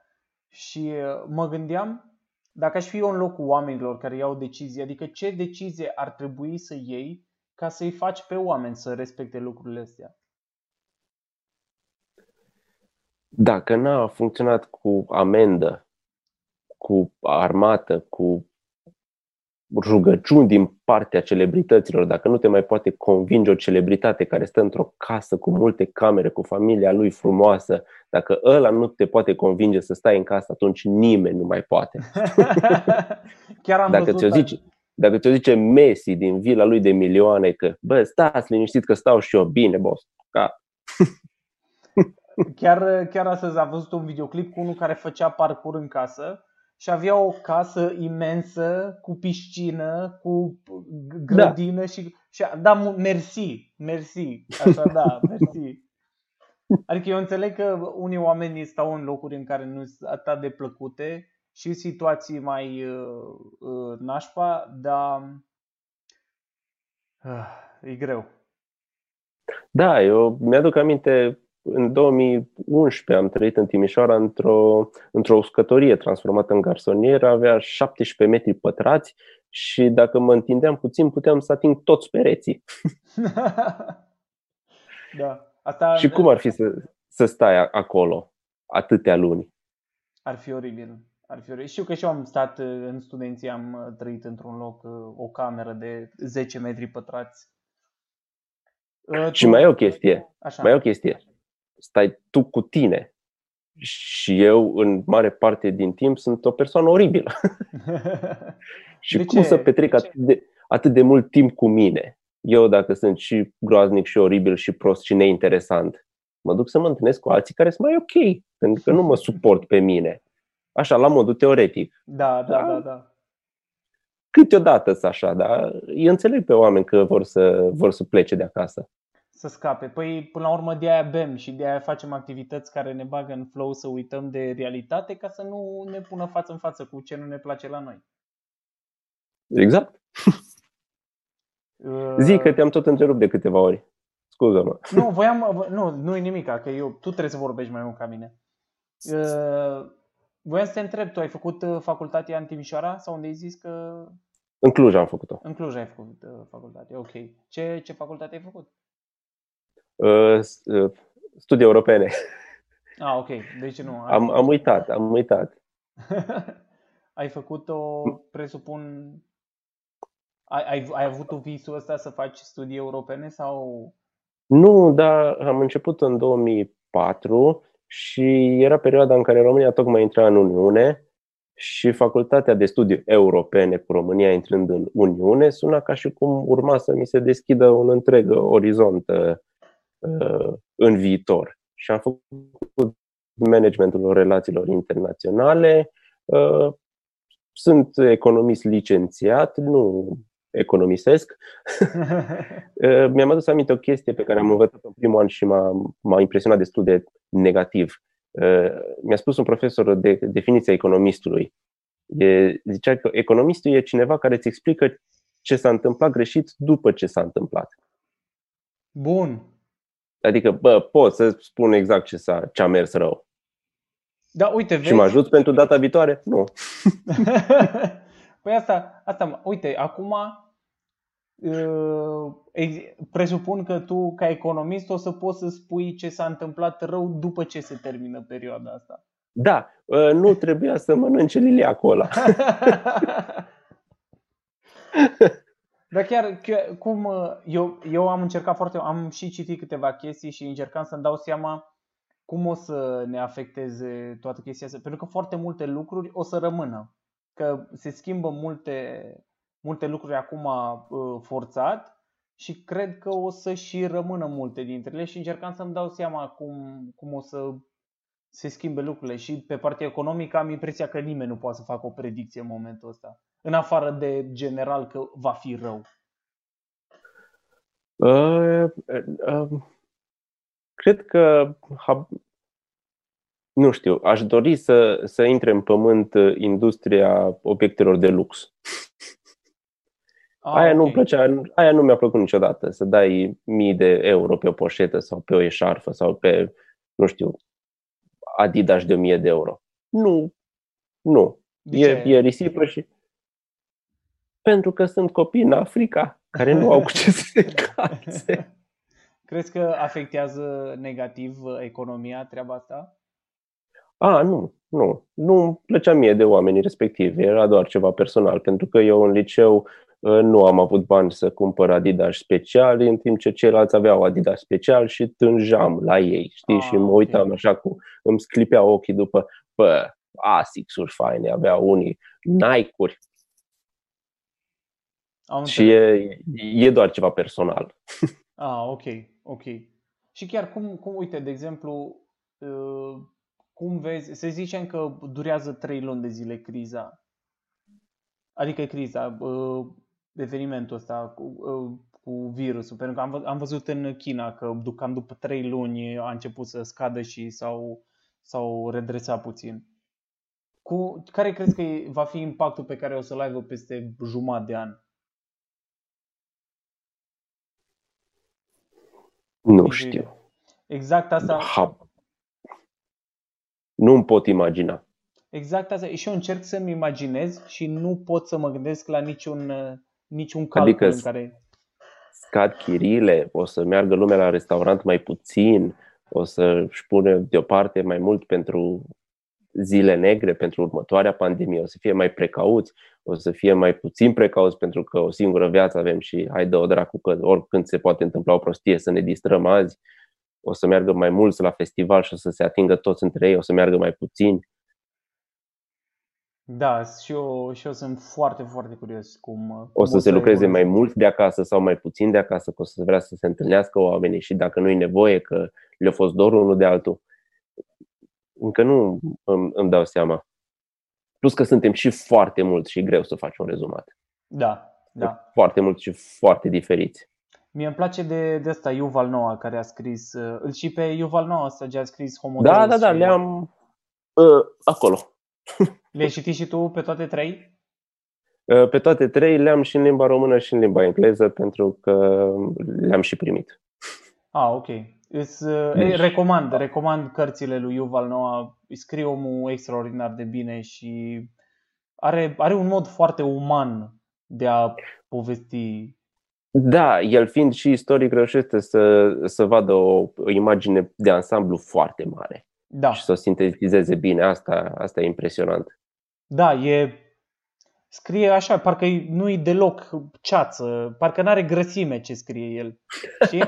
Și mă gândeam, dacă aș fi eu în locul oamenilor care iau decizii, adică ce decizie ar trebui să iei ca să-i faci pe oameni să respecte lucrurile astea? Dacă n-a funcționat cu amendă, cu armată, cu rugăciuni din partea celebrităților, dacă nu te mai poate convinge o celebritate care stă într-o casă cu multe camere, cu familia lui frumoasă, dacă ăla nu te poate convinge să stai în casă, atunci nimeni nu mai poate. Chiar am dacă ți-o zice, dacă ți-o zice Messi din vila lui de milioane că, bă, stați liniștit că stau și eu bine, boss, ca Chiar, chiar astăzi am văzut un videoclip cu unul care făcea parcur în casă și avea o casă imensă cu piscină, cu grădină da. și, și da, mersi, mersi, așa da, mersi. Adică eu înțeleg că unii oameni stau în locuri în care nu sunt atât de plăcute și situații mai uh, uh, nașpa, dar uh, e greu. Da, eu mi-aduc aminte în 2011 am trăit în Timișoara într-o, într-o uscătorie transformată în garsonieră, avea 17 metri pătrați și dacă mă întindeam puțin puteam să ating toți pereții. da. Asta... Și cum ar fi să, să stai acolo atâtea luni? Ar fi oribil. Ar fi oribil. Știu că și eu am stat în studenție, am trăit într-un loc, o cameră de 10 metri pătrați. Și tu... mai e o chestie. Așa. Mai e o chestie stai tu cu tine. Și eu, în mare parte din timp, sunt o persoană oribilă. și de cum ce? să petrec atât de, atât de mult timp cu mine? Eu, dacă sunt și groaznic, și oribil, și prost, și neinteresant, mă duc să mă întâlnesc cu alții care sunt mai ok, pentru că nu mă suport pe mine. Așa, la modul teoretic. Da, da, da, da. Câteodată să așa, dar eu înțeleg pe oameni că vor să, vor să plece de acasă să scape. Păi, până la urmă, de aia bem și de aia facem activități care ne bagă în flow să uităm de realitate ca să nu ne pună față în față cu ce nu ne place la noi. Exact. Uh... Zic că te-am tot întrerupt de câteva ori. Scuză-mă. Nu, voiam, nu, nu e nimic, că eu, tu trebuie să vorbești mai mult ca mine. Uh, voiam să te întreb, tu ai făcut uh, facultatea în Timișoara sau unde ai zis că... În Cluj am făcut-o. În Cluj ai făcut uh, facultate, ok. Ce, ce facultate ai făcut? Uh, uh, studii europene. Ah, ok. Deci nu. Am, am uitat, am uitat. ai făcut-o, presupun, ai, ai, ai avut visul ăsta să faci studii europene sau? Nu, dar am început în 2004 și era perioada în care România tocmai intra în Uniune și Facultatea de Studii Europene cu România intrând în Uniune suna ca și cum urma să mi se deschidă un întreg orizont uh, în viitor. Și am făcut managementul relațiilor internaționale. Uh, sunt economist licențiat, nu economisesc. Uh, mi-am adus aminte o chestie pe care am învățat în primul an și m-a, m-a impresionat destul de negativ. Uh, mi-a spus un profesor de definiția economistului. E, zicea că economistul e cineva care îți explică ce s-a întâmplat greșit după ce s-a întâmplat. Bun. Adică, bă, pot să spun exact ce, s-a, ce a mers rău. Da, uite, vezi? Și mă ajut pentru data viitoare? Nu. păi asta, asta, uite, acum uh, presupun că tu, ca economist, o să poți să spui ce s-a întâmplat rău după ce se termină perioada asta. Da, uh, nu trebuia să mănânce lilia acolo. Dar chiar, chiar cum uh, eu, eu am încercat foarte, am și citit câteva chestii și încercam să-mi dau seama cum o să ne afecteze toată chestia asta. Pentru că foarte multe lucruri o să rămână. Că se schimbă multe, multe lucruri acum uh, forțat și cred că o să și rămână multe dintre ele și încercam să-mi dau seama cum, cum o să se schimbe lucrurile. Și pe partea economică am impresia că nimeni nu poate să facă o predicție în momentul ăsta. În afară de general că va fi rău. Uh, uh, uh cred că, nu știu, aș dori să, să intre în pământ industria obiectelor de lux. Ah, aia, okay. nu plăcea, aia nu mi-a plăcut niciodată, să dai mii de euro pe o poșetă sau pe o eșarfă sau pe, nu știu, Adidas de 1000 de euro. Nu, nu. e, e risipă și... Pentru că sunt copii în Africa care nu au cu ce să se calțe. Crezi că afectează negativ uh, economia treaba asta? A, nu, nu. Nu îmi plăcea mie de oamenii respectivi, era doar ceva personal, pentru că eu în liceu uh, nu am avut bani să cumpăr Adidas special, în timp ce ceilalți aveau Adidas special și tânjam la ei, știi? A, și mă uitam okay. așa cu, îmi sclipea ochii după, bă, Asics-uri faine, avea unii, Nike-uri. Am și e, e doar ceva personal. Ah, ok, ok. Și chiar cum, cum uite, de exemplu, uh, cum vezi, să zicem că durează 3 luni de zile criza, adică criza, uh, evenimentul ăsta cu, uh, cu virusul, pentru că am, am văzut în China că cam după 3 luni a început să scadă și s-au, s-au redresat puțin. Cu, care crezi că va fi impactul pe care o să-l aibă peste jumătate de an? Nu știu. Exact asta. Ha. Nu-mi pot imagina. Exact asta. Și eu încerc să-mi imaginez și nu pot să mă gândesc la niciun, niciun calcul adică în care... scad chirile, o să meargă lumea la restaurant mai puțin, o să-și pune deoparte mai mult pentru zile negre, pentru următoarea pandemie, o să fie mai precauți, o să fie mai puțin precauți pentru că o singură viață avem și hai de o dracu că oricând se poate întâmpla o prostie să ne distrăm azi, o să meargă mai mulți la festival și o să se atingă toți între ei, o să meargă mai puțini. Da, și eu, și eu sunt foarte, foarte curios cum... cum o să o se lucreze mai mult de acasă sau mai puțin de acasă, că o să vrea să se întâlnească oamenii și dacă nu e nevoie, că le-a fost dor unul de altul. Încă nu îmi, îmi dau seama. Plus că suntem și foarte mulți și greu să faci un rezumat. Da, da. Foarte mulți și foarte diferiți. Mie îmi place de, de asta Yuval Noah care a scris, uh, îl și pe Yuval Noah ăsta ce a scris Homo Da, da, da, le-am uh, acolo. Le-ai citit și tu pe toate trei? Uh, pe toate trei le-am și în limba română și în limba engleză pentru că le-am și primit. Ah, ok. Îți, uh, deci, recomand, recomand cărțile lui Yuval Noah. Scrie omul extraordinar de bine și are, are un mod foarte uman de a povesti. Da, el fiind și istoric reușește să, să vadă o, o imagine de ansamblu foarte mare. Da. Și să o sintetizeze bine. Asta, asta e impresionant. Da, e, scrie așa, parcă nu-i deloc ceață, parcă n-are grăsime ce scrie el. Și,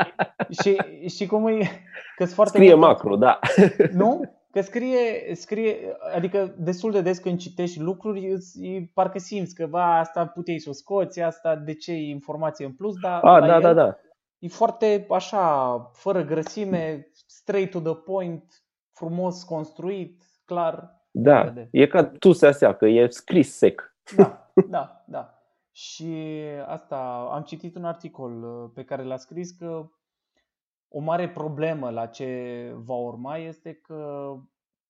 și, și cum e, că foarte Scrie macro, da. Nu? Că scrie, scrie, adică destul de des când citești lucruri, îți, parcă simți că ba, asta puteai să o scoți, asta de ce e informație în plus, dar A, da, da, da. e foarte așa, fără grăsime, straight to the point, frumos construit, clar. Da, vede. e ca tu se aseacă, e scris sec. Da, da, da. Și asta, am citit un articol uh, pe care l-a scris că o mare problemă la ce va urma este că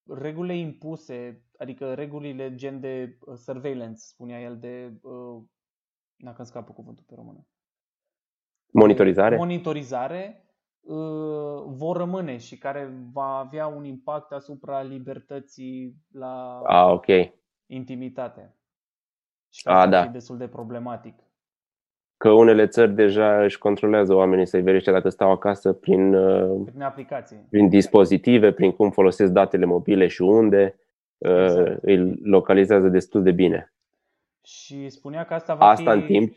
regulile impuse, adică regulile gen de uh, surveillance, spunea el, de. Uh, dacă scapă cuvântul pe română. Monitorizare? Monitorizare uh, vor rămâne și care va avea un impact asupra libertății la ah, okay. intimitate. Și asta ah, da. destul de problematic că unele țări deja își controlează oamenii să-i verifice dacă stau acasă prin, uh, prin aplicații, prin dispozitive, prin cum folosesc datele mobile și unde, uh, exact. îi localizează destul de bine. Și spunea că asta va asta fi... În timp,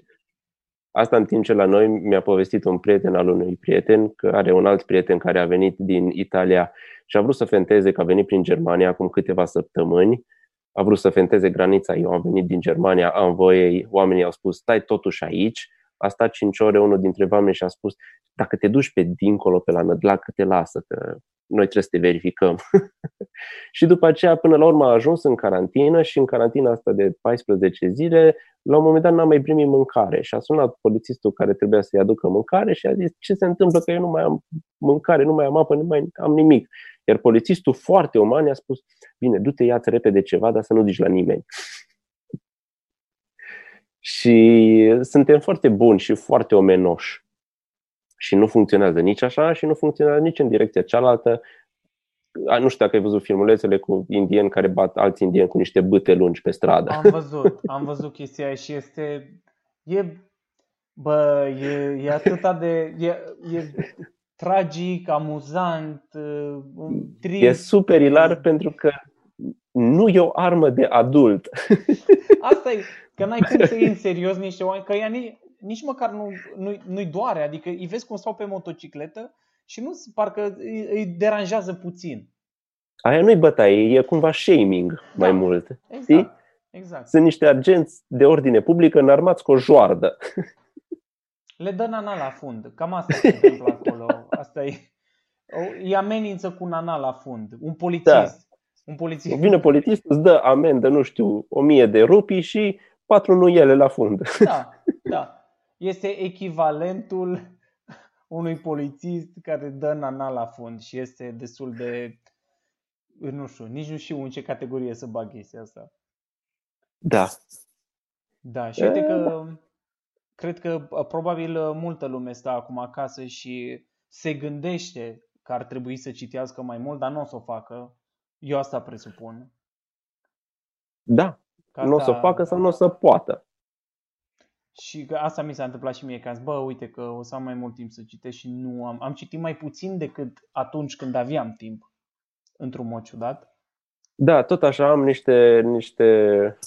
asta în timp ce la noi mi-a povestit un prieten al unui prieten, că are un alt prieten care a venit din Italia și a vrut să fenteze că a venit prin Germania acum câteva săptămâni. A vrut să fenteze granița, eu am venit din Germania, am voie, oamenii au spus, stai totuși aici, a stat 5 ore, unul dintre oameni și a spus, dacă te duci pe dincolo, pe la Nădlac, că te lasă, că noi trebuie să te verificăm. și după aceea, până la urmă, a ajuns în carantină și în carantina asta de 14 zile, la un moment dat n-a mai primit mâncare și a sunat polițistul care trebuia să-i aducă mâncare și a zis, ce se întâmplă că eu nu mai am mâncare, nu mai am apă, nu mai am nimic. Iar polițistul foarte uman i-a spus, bine, du-te, ia repede ceva, dar să nu zici la nimeni. și suntem foarte buni și foarte omenoși. Și nu funcționează nici așa și nu funcționează nici în direcția cealaltă. Nu știu dacă ai văzut filmulețele cu indieni care bat alți indieni cu niște bâte lungi pe stradă. Am văzut, am văzut chestia și este... E, bă, e, e atâta de... E, e tragic, amuzant, uh, trist. E super ilar pentru că nu e o armă de adult. Asta e, că n-ai cum să iei în serios niște oameni, că ea nici, nici măcar nu, nu, nu-i doare, adică îi vezi cum stau pe motocicletă și nu parcă îi, îi deranjează puțin. Aia nu-i bătaie, e cumva shaming da, mai mult. Exact, știi? exact. Sunt niște agenți de ordine publică înarmați cu o joardă. Le dă nana la fund. Cam asta se întâmplă acolo. Asta e. Îi amenință cu nana la fund. Un polițist. Da. Un polițist. Vine polițist, îți dă amendă, nu știu, o mie de rupii și patru nuiele la fund. Da, da. Este echivalentul unui polițist care dă nana la fund și este destul de, nu știu, nici nu știu în ce categorie să bag chestia asta. Da. Da, și uite că cred că probabil multă lume stă acum acasă și se gândește că ar trebui să citească mai mult, dar nu o să o facă. Eu asta presupun. Da, asta... nu o să o facă sau nu o să poată. Și că asta mi s-a întâmplat și mie, că bă, uite că o să am mai mult timp să citesc și nu am. Am citit mai puțin decât atunci când aveam timp, într-un mod ciudat. Da, tot așa am niște, niște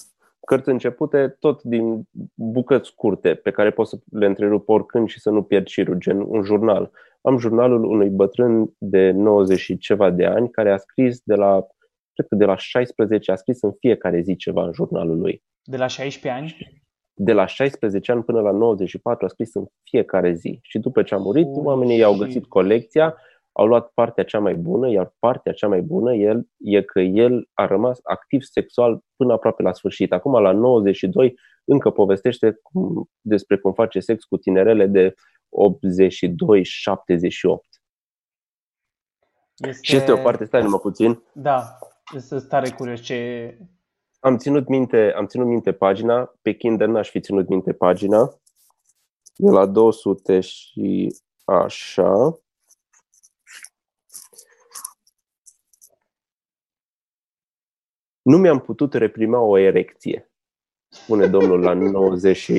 cărți începute tot din bucăți scurte pe care poți să le întrerup oricând și să nu pierd șirul, gen un jurnal. Am jurnalul unui bătrân de 90 și ceva de ani care a scris de la, cred că de la 16, a scris în fiecare zi ceva în jurnalul lui. De la 16 ani? De la 16 ani până la 94 a scris în fiecare zi. Și după ce a murit, oamenii i-au găsit colecția, au luat partea cea mai bună, iar partea cea mai bună el, e că el a rămas activ sexual până aproape la sfârșit. Acum, la 92, încă povestește cum, despre cum face sex cu tinerele de 82-78. Este... Și este o parte, stai numai puțin. Da, este stare curios ce... Am ținut minte, am ținut minte pagina, pe Kindle n-aș fi ținut minte pagina. E la 200 și așa. Nu mi-am putut reprima o erecție, spune domnul la, 90,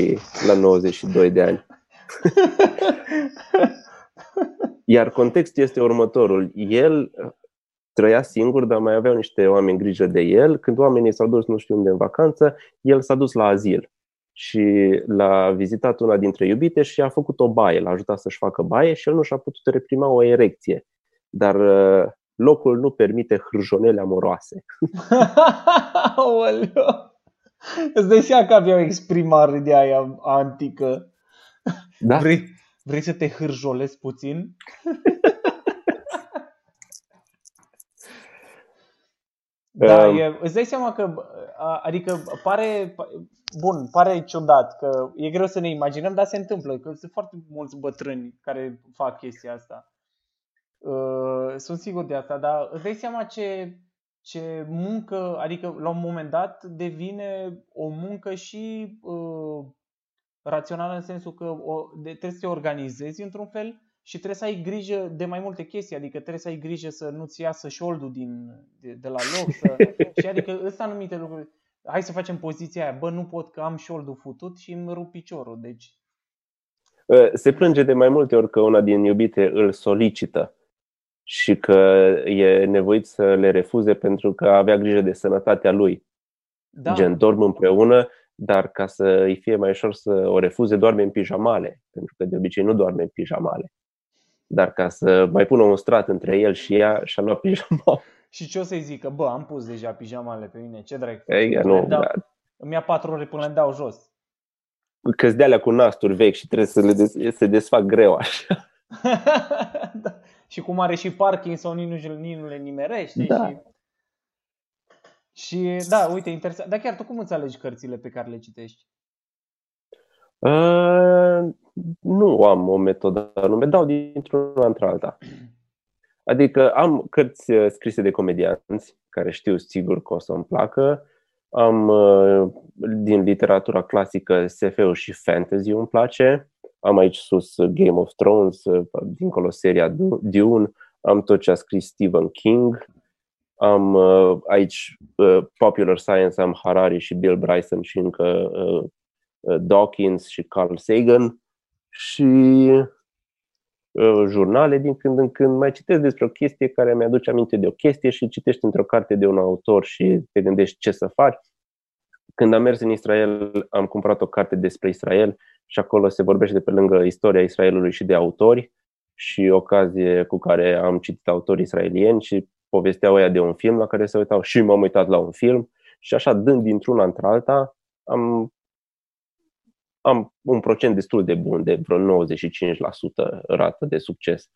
la 92 de ani. Iar contextul este următorul. El trăia singur, dar mai aveau niște oameni grijă de el. Când oamenii s-au dus nu știu unde în vacanță, el s-a dus la azil și l-a vizitat una dintre iubite și a făcut o baie, l-a ajutat să-și facă baie și el nu și-a putut reprima o erecție. Dar uh, locul nu permite hârjonele amoroase. Îți dai seama că avea o exprimare de aia antică. Da? Vrei, vrei să te hârjolezi puțin? Da, um, e, îți dai seama că, adică pare, bun, pare ciudat, că e greu să ne imaginăm, dar se întâmplă, că sunt foarte mulți bătrâni care fac chestia asta. Uh, sunt sigur de asta, dar îți dai seama ce, ce muncă, adică la un moment dat devine o muncă și uh, rațională în sensul că o, de, trebuie să te organizezi într-un fel și trebuie să ai grijă de mai multe chestii, adică trebuie să ai grijă să nu-ți iasă șoldul din, de, de la loc. Să, și adică ăsta anumite lucruri. Hai să facem poziția aia, bă, nu pot că am șoldul futut și îmi rup piciorul, deci... Ă, se plânge de mai multe ori că una din iubite îl solicită și că e nevoit să le refuze pentru că avea grijă de sănătatea lui. Da. Gen, dorm împreună, dar ca să îi fie mai ușor să o refuze, doarme în pijamale, pentru că de obicei nu doarme în pijamale. Dar ca să mai pună un strat între el și ea, și-a luat pijama. Și ce o să-i zică? Bă, am pus deja pijamale pe mine, ce drag. Ei, nu, dau, da. Îmi ia patru ore până le dau jos. Că de alea cu nasturi vechi și trebuie să le des- se desfac greu așa. da. Și cum are și Parkinson, nici nu, nici nu le nimerește. Da. Și... Și da, uite, interesant. Dar chiar tu cum îți alegi cărțile pe care le citești? Uh, nu am o metodă anume, dau dintr-una într-alta. Adică am cărți uh, scrise de comedianți care știu sigur că o să-mi placă. Am uh, din literatura clasică SF-ul și fantasy îmi place. Am aici sus Game of Thrones, dincolo seria Dune. Am tot ce a scris Stephen King. Am aici Popular Science, am Harari și Bill Bryson și încă Dawkins și Carl Sagan și uh, jurnale din când în când, mai citesc despre o chestie care mi-aduce aminte de o chestie și citești într-o carte de un autor și te gândești ce să faci. Când am mers în Israel, am cumpărat o carte despre Israel și acolo se vorbește de pe lângă istoria Israelului și de autori și ocazie cu care am citit autori israelieni și povesteau ăia de un film la care se uitau și m-am uitat la un film și așa dând dintr-una într-alta am am un procent destul de bun, de vreo 95% rată de succes,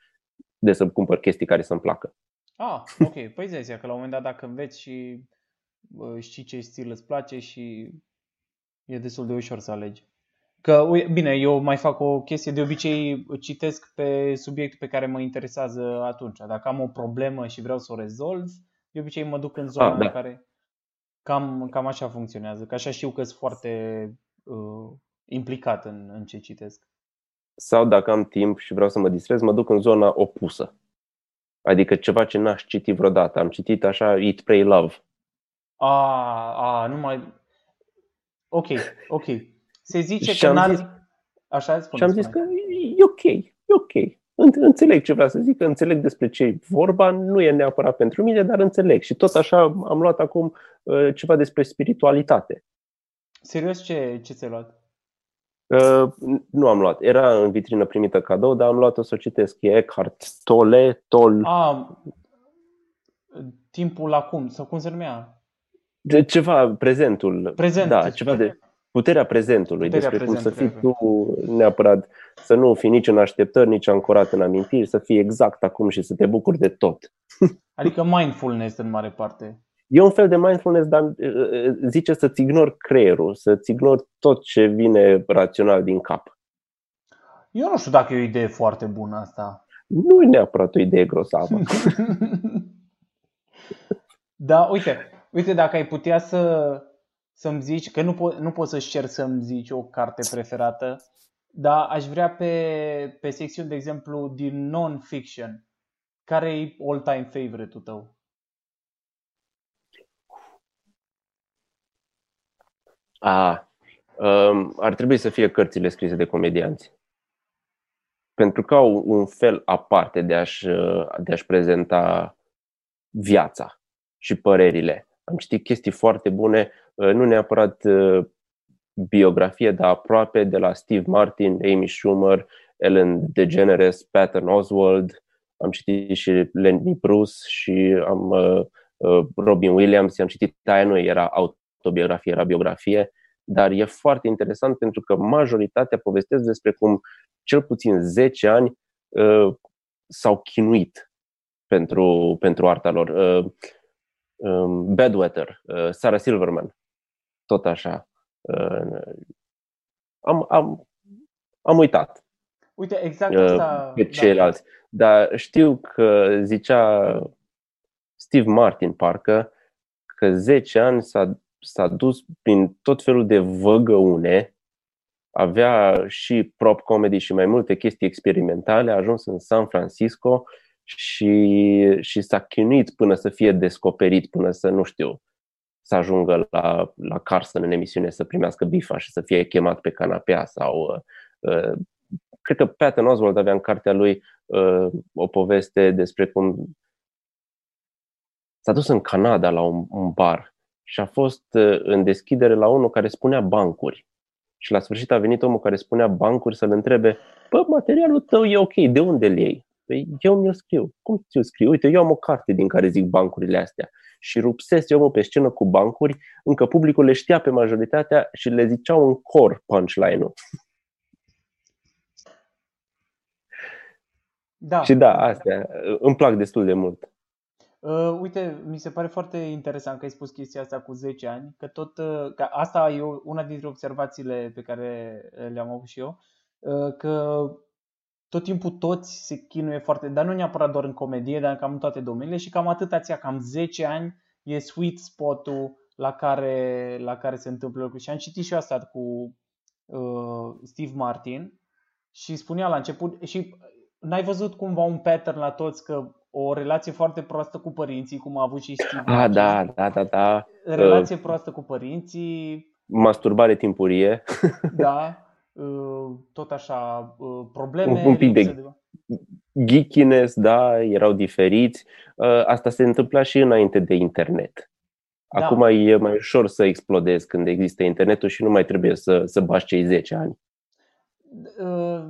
de să cumpăr chestii care să-mi placă. Ah, ok. Păi zici că la un moment dat dacă înveți și știi ce stil îți place și e destul de ușor să alegi. Că, bine, eu mai fac o chestie, de obicei citesc pe subiectul pe care mă interesează atunci. Dacă am o problemă și vreau să o rezolv, de obicei mă duc în zona ah, da. în care cam, cam așa funcționează. Că așa știu că sunt foarte uh, implicat în, în ce citesc. Sau dacă am timp și vreau să mă distrez, mă duc în zona opusă. Adică ceva ce n-aș citi vreodată. Am citit așa Eat, Pray, Love. A, a, nu mai... Ok, ok. Se zice și că n Zis, așa spune, Și am zis spune. că e ok, e ok. Înțeleg ce vrea să zic, înțeleg despre ce e vorba, nu e neapărat pentru mine, dar înțeleg. Și tot așa am luat acum uh, ceva despre spiritualitate. Serios, ce, ce ți-ai luat? Uh, nu am luat. Era în vitrină primită cadou, dar am luat-o să o citesc. E Eckhart Tolle, Toll. A, timpul acum, sau cum se numea? De ceva, prezentul. Prezent. Da, ceva de puterea prezentului, puterea despre cum să fii tu neapărat, să nu fii nici în așteptări, nici ancorat în amintiri, să fii exact acum și să te bucuri de tot. Adică mindfulness în mare parte. E un fel de mindfulness, dar uh, uh, zice să-ți ignori creierul, să-ți ignori tot ce vine rațional din cap. Eu nu știu dacă e o idee foarte bună asta. Nu e neapărat o idee grosavă. da, uite, uite, dacă ai putea să, să-mi zici, că nu, po- nu poți să-și cer să-mi zici o carte preferată, dar aș vrea pe, pe secțiune, de exemplu, din non-fiction. Care e all-time favorite-ul tău? A, um, ar trebui să fie cărțile scrise de comedianți. Pentru că au un fel aparte de a-și, de a-și prezenta viața și părerile. Am citit chestii foarte bune, nu neapărat biografie, dar aproape de la Steve Martin, Amy Schumer, Ellen DeGeneres, Patton Oswald, am citit și Lenny Bruce și am uh, uh, Robin Williams, am citit aia nu era autobiografie, era biografie, dar e foarte interesant pentru că majoritatea povestesc despre cum cel puțin 10 ani uh, s-au chinuit pentru, pentru arta lor. Uh, um, Badwater, uh, Sarah Silverman, tot așa. Uh, am, am, am uitat. Uite, exact asta. Pe da. ceilalți. Da. Dar știu că zicea Steve Martin, parcă, că 10 ani s-a, s-a dus prin tot felul de văgăune, avea și prop comedy și mai multe chestii experimentale, a ajuns în San Francisco și, și s-a chinuit până să fie descoperit, până să, nu știu, să ajungă la, la Carson în emisiune să primească bifa și să fie chemat pe canapea sau uh, cred că Patton Oswald avea în cartea lui uh, o poveste despre cum s-a dus în Canada la un, un bar și a fost uh, în deschidere la unul care spunea bancuri. Și la sfârșit a venit omul care spunea bancuri să-l întrebe, bă, materialul tău e ok, de unde îl iei? Păi eu mi-l scriu. Cum ți-l scriu? Uite, eu am o carte din care zic bancurile astea. Și rupsese omul pe scenă cu bancuri, încă publicul le știa pe majoritatea și le ziceau în cor punchline-ul. Da. Și da, astea îmi plac destul de mult. Uh, uite, mi se pare foarte interesant că ai spus chestia asta cu 10 ani, că tot, uh, că asta e una dintre observațiile pe care le-am avut și eu, uh, că tot timpul toți se chinuie foarte, dar nu neapărat doar în comedie, dar cam în toate domeniile și cam atât ația, cam 10 ani e sweet spot-ul la care, la care se întâmplă lucruri. Și am citit și asta cu uh, Steve Martin și spunea la început, și n-ai văzut cumva un pattern la toți că o relație foarte proastă cu părinții, cum a avut și Steve Ah, da, da, da, da. Relație uh, proastă cu părinții. Masturbare timpurie. da. Uh, tot așa, uh, probleme. Un, un pic de, de geekiness, da, erau diferiți. Uh, asta se întâmpla și înainte de internet. Da. Acum da. e mai ușor să explodezi când există internetul și nu mai trebuie să, să bași cei 10 ani. Uh,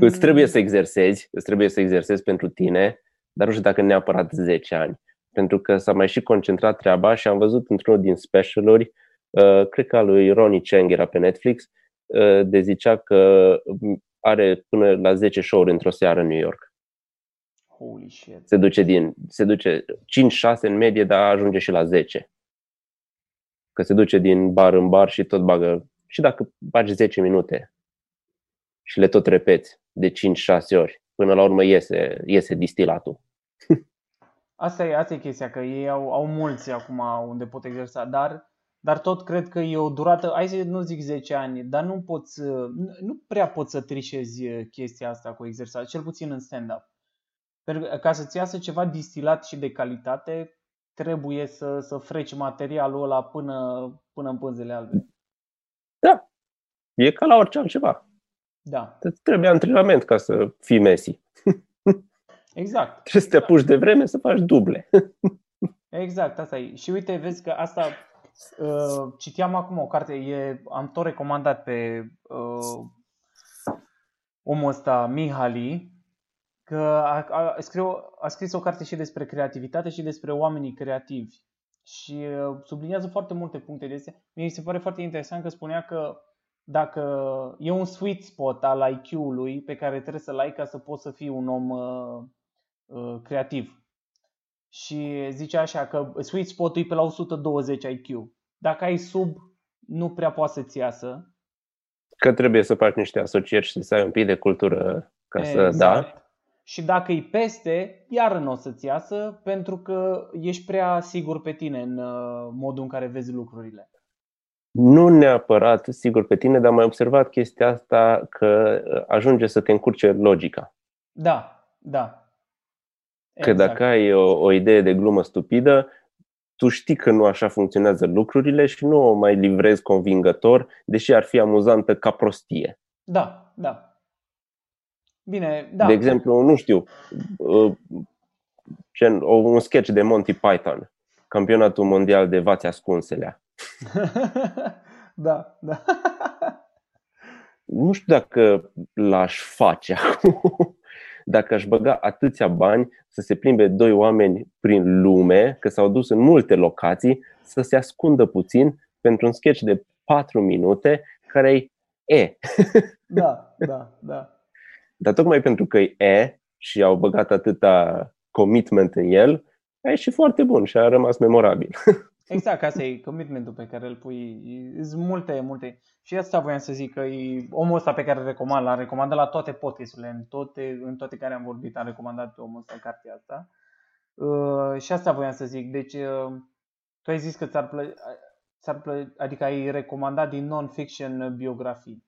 îți trebuie să exersezi, îți trebuie să exersezi pentru tine, dar nu știu dacă neapărat 10 ani. Pentru că s-a mai și concentrat treaba și am văzut într-unul din specialuri, uh, cred că al lui Ronnie Chang era pe Netflix, uh, de zicea că are până la 10 show-uri într-o seară în New York. Holy shit. Se duce, din, se duce 5-6 în medie, dar ajunge și la 10. Că se duce din bar în bar și tot bagă. Și dacă bagi 10 minute și le tot repeți de 5-6 ori, până la urmă iese, iese distilatul. Asta e, asta e chestia, că ei au, au mulți acum unde pot exersa, dar dar tot cred că e o durată, hai să nu zic 10 ani, dar nu poți, nu prea poți să trișezi chestia asta cu exersat, cel puțin în stand-up. Pentru că ca să-ți iasă ceva distilat și de calitate, trebuie să, să freci materialul ăla până, până în pânzele albe. Da, e ca la orice altceva. Da. Trebuie antrenament ca să fii Messi. Exact. Trebuie să te apuci de vreme să faci duble. Exact, asta e. Și uite, vezi că asta Uh, citeam acum o carte, e, am tot recomandat pe uh, omul ăsta, Mihali, că a, a, scriu, a scris o carte și despre creativitate și despre oamenii creativi. Și uh, subliniază foarte multe puncte de astea. Mie mi se pare foarte interesant că spunea că dacă e un sweet spot al IQ-ului pe care trebuie să-l ai ca să poți să fii un om uh, uh, creativ și zice așa că sweet spot-ul e pe la 120 IQ. Dacă ai sub, nu prea poate să-ți iasă. Că trebuie să faci niște asocieri și să ai un pic de cultură ca exact. să da. Și dacă e peste, iar nu o să-ți iasă pentru că ești prea sigur pe tine în uh, modul în care vezi lucrurile. Nu neapărat sigur pe tine, dar am mai observat chestia asta că uh, ajunge să te încurce logica. Da, da. Că exact. dacă ai o, o idee de glumă stupidă, tu știi că nu așa funcționează lucrurile și nu o mai livrezi convingător, deși ar fi amuzantă ca prostie. Da, da. Bine, da. De exemplu, nu știu, uh, gen o, un sketch de Monty Python, campionatul mondial de vați ascunselea. da, da. nu știu dacă l-aș face acum, dacă aș băga atâția bani să se plimbe doi oameni prin lume, că s-au dus în multe locații, să se ascundă puțin pentru un sketch de 4 minute care e E. Da, da, da. Dar tocmai pentru că e E și au băgat atâta commitment în el, a ieșit foarte bun și a rămas memorabil. Exact, asta e commitmentul pe care îl pui. Sunt multe, multe. Și asta voiam să zic, că e omul ăsta pe care îl recomand, l-am recomandat la toate podcasturile, în toate, în toate care am vorbit, am recomandat omul ăsta cartea asta. Uh, și asta voiam să zic. Deci, uh, tu ai zis că ți-ar plăcea, ți-ar plă- adică ai recomandat din non-fiction biografii.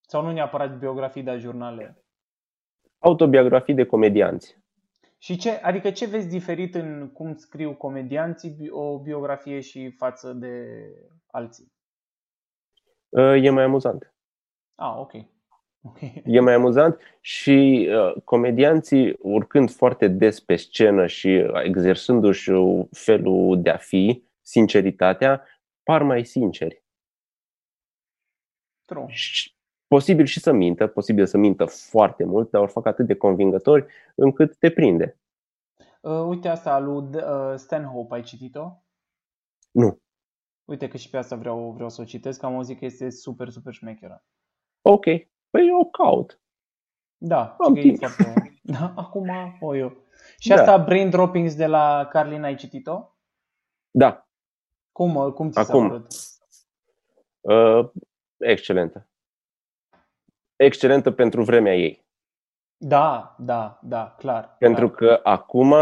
Sau nu neapărat biografii, dar jurnale. Autobiografii de comedianți. Și ce, adică ce vezi diferit în cum scriu comedianții o biografie și față de alții? Uh, e mai amuzant. Ah, ok. okay. E mai amuzant și uh, comedianții, urcând foarte des pe scenă și exersându-și felul de a fi, sinceritatea, par mai sinceri. True. Și, posibil și să mintă, posibil să mintă foarte mult, dar o fac atât de convingători încât te prinde. Uh, uite asta lui uh, Stanhope, ai citit-o? Nu. Uite că și pe asta vreau, vreau să o citesc, am auzit că este super, super șmecheră. Ok, păi eu o caut. Da, Am și că e timp. foarte... da, acum o eu. Și Da. asta Brain Droppings de la Carlin, ai citit-o? Da, Cum, uh, cum ți s-a Acum. părut? uh, excelentă. Excelentă pentru vremea ei. Da, da, da, clar. Pentru clar. că acum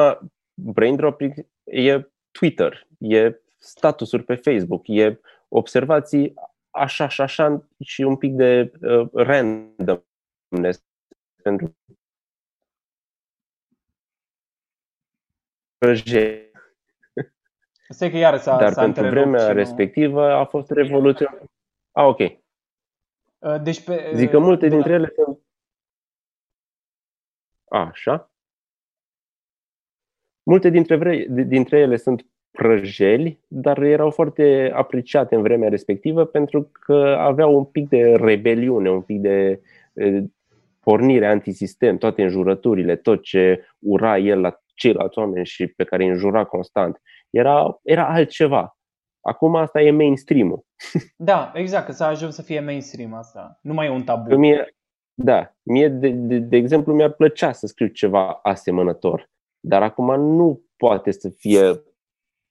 brain dropping e Twitter, e statusuri pe Facebook, e observații așa și așa și un pic de uh, randomness pentru prăjeli. Stai că iară s-a, Dar s-a pentru întrerupt vremea și nu- respectivă a fost revoluția. A, ok. Uh, Deci pe, Zic că uh, multe de la- dintre ele sunt. Așa. Multe dintre, vre... dintre ele sunt prăjeli, dar erau foarte apreciate în vremea respectivă pentru că aveau un pic de rebeliune, un pic de eh, pornire antisistem, toate înjurăturile, tot ce ura el la ceilalți oameni și pe care îi înjura constant. Era, era altceva. Acum asta e mainstream-ul. Da, exact, că s-a ajuns să fie mainstream asta. Nu mai e un tabu. Că mie, da, mie de, de, de exemplu mi-ar plăcea să scriu ceva asemănător, dar acum nu poate să fie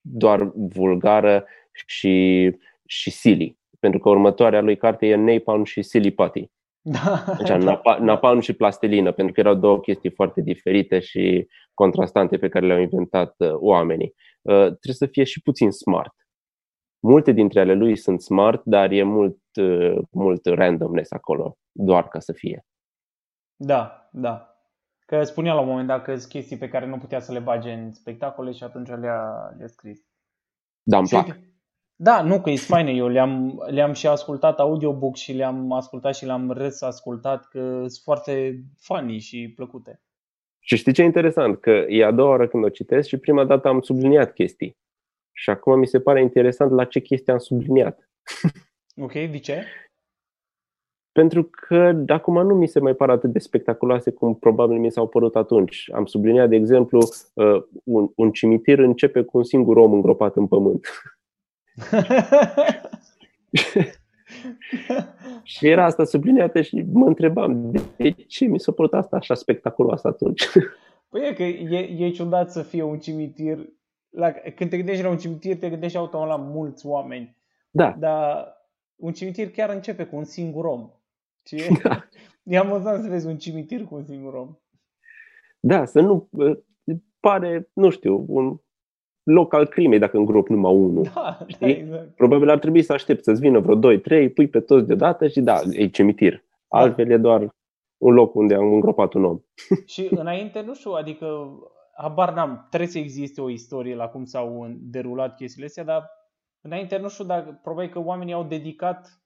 doar vulgară și, și silly, pentru că următoarea lui carte e Napalm și Silly Putty. Da, Deci napa- napalm și plastelină, pentru că erau două chestii foarte diferite și contrastante pe care le-au inventat uh, oamenii. Uh, trebuie să fie și puțin smart. Multe dintre ale lui sunt smart, dar e mult, uh, mult randomness acolo, doar ca să fie. Da, da. Că spunea la un moment dat că sunt chestii pe care nu putea să le bage în spectacole și atunci le-a, le-a scris. Dar îmi Și plac. uite- Da, nu, că e faine. Eu le-am, le-am și ascultat audiobook și le-am ascultat și le-am râs ascultat că sunt foarte funny și plăcute. Și știi ce e interesant? Că e a doua oară când o citesc și prima dată am subliniat chestii. Și acum mi se pare interesant la ce chestii am subliniat. Ok, de ce? Pentru că de acum nu mi se mai par atât de spectaculoase cum probabil mi s-au părut atunci. Am subliniat, de exemplu, uh, un, un cimitir începe cu un singur om îngropat în pământ. Și era asta subliniată și mă întrebam de ce mi s-a părut asta așa spectaculoasă atunci. Păi e că e, e ciudat să fie un cimitir. La, când te gândești la un cimitir, te gândești automat la mulți oameni. Da, Dar un cimitir chiar începe cu un singur om. Și e, Da. e amuzant să vezi un cimitir cu un singur om. da, să nu uh, pare, nu știu, un loc al crimei dacă îngrop numai unul. Da, da, Știi? exact. Probabil ar trebui să aștept să-ți vină vreo 2, 3, pui pe toți deodată și da, e cimitir. Altfel e doar un loc unde am îngropat un om. Și înainte, nu știu, adică, habar n-am, trebuie să existe o istorie la cum s-au în- derulat chestiile astea, dar înainte, nu știu, dacă probabil că oamenii au dedicat,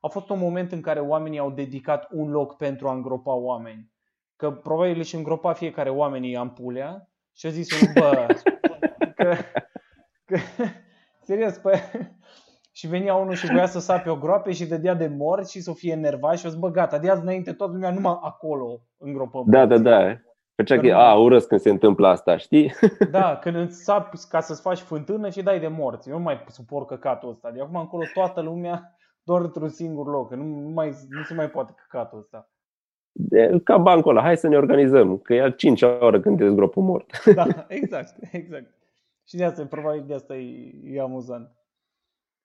a fost un moment în care oamenii au dedicat un loc pentru a îngropa oameni. Că probabil își îngropa fiecare oamenii ampulea Și a zis unul, bă, că, că, serios, păi, și venea unul și voia să sape o groapă și dădea de mort și să fie enervat și o zis, bă, gata, de azi înainte toată lumea numai acolo în gropă. Da, da, da. Făcea că, a, urăsc când se întâmplă asta, știi? Da, când îți sapi ca să-ți faci fântână și dai de morți. Eu nu mai suport căcatul ăsta. De acum încolo toată lumea doar într-un singur loc. Nu, nu, mai, nu se mai poate căcatul ăsta. De, ca bancul ăla, hai să ne organizăm, că e 5 ore când te zgropă mort. Da, exact, exact. Și de asta, probabil de asta e, e amuzant.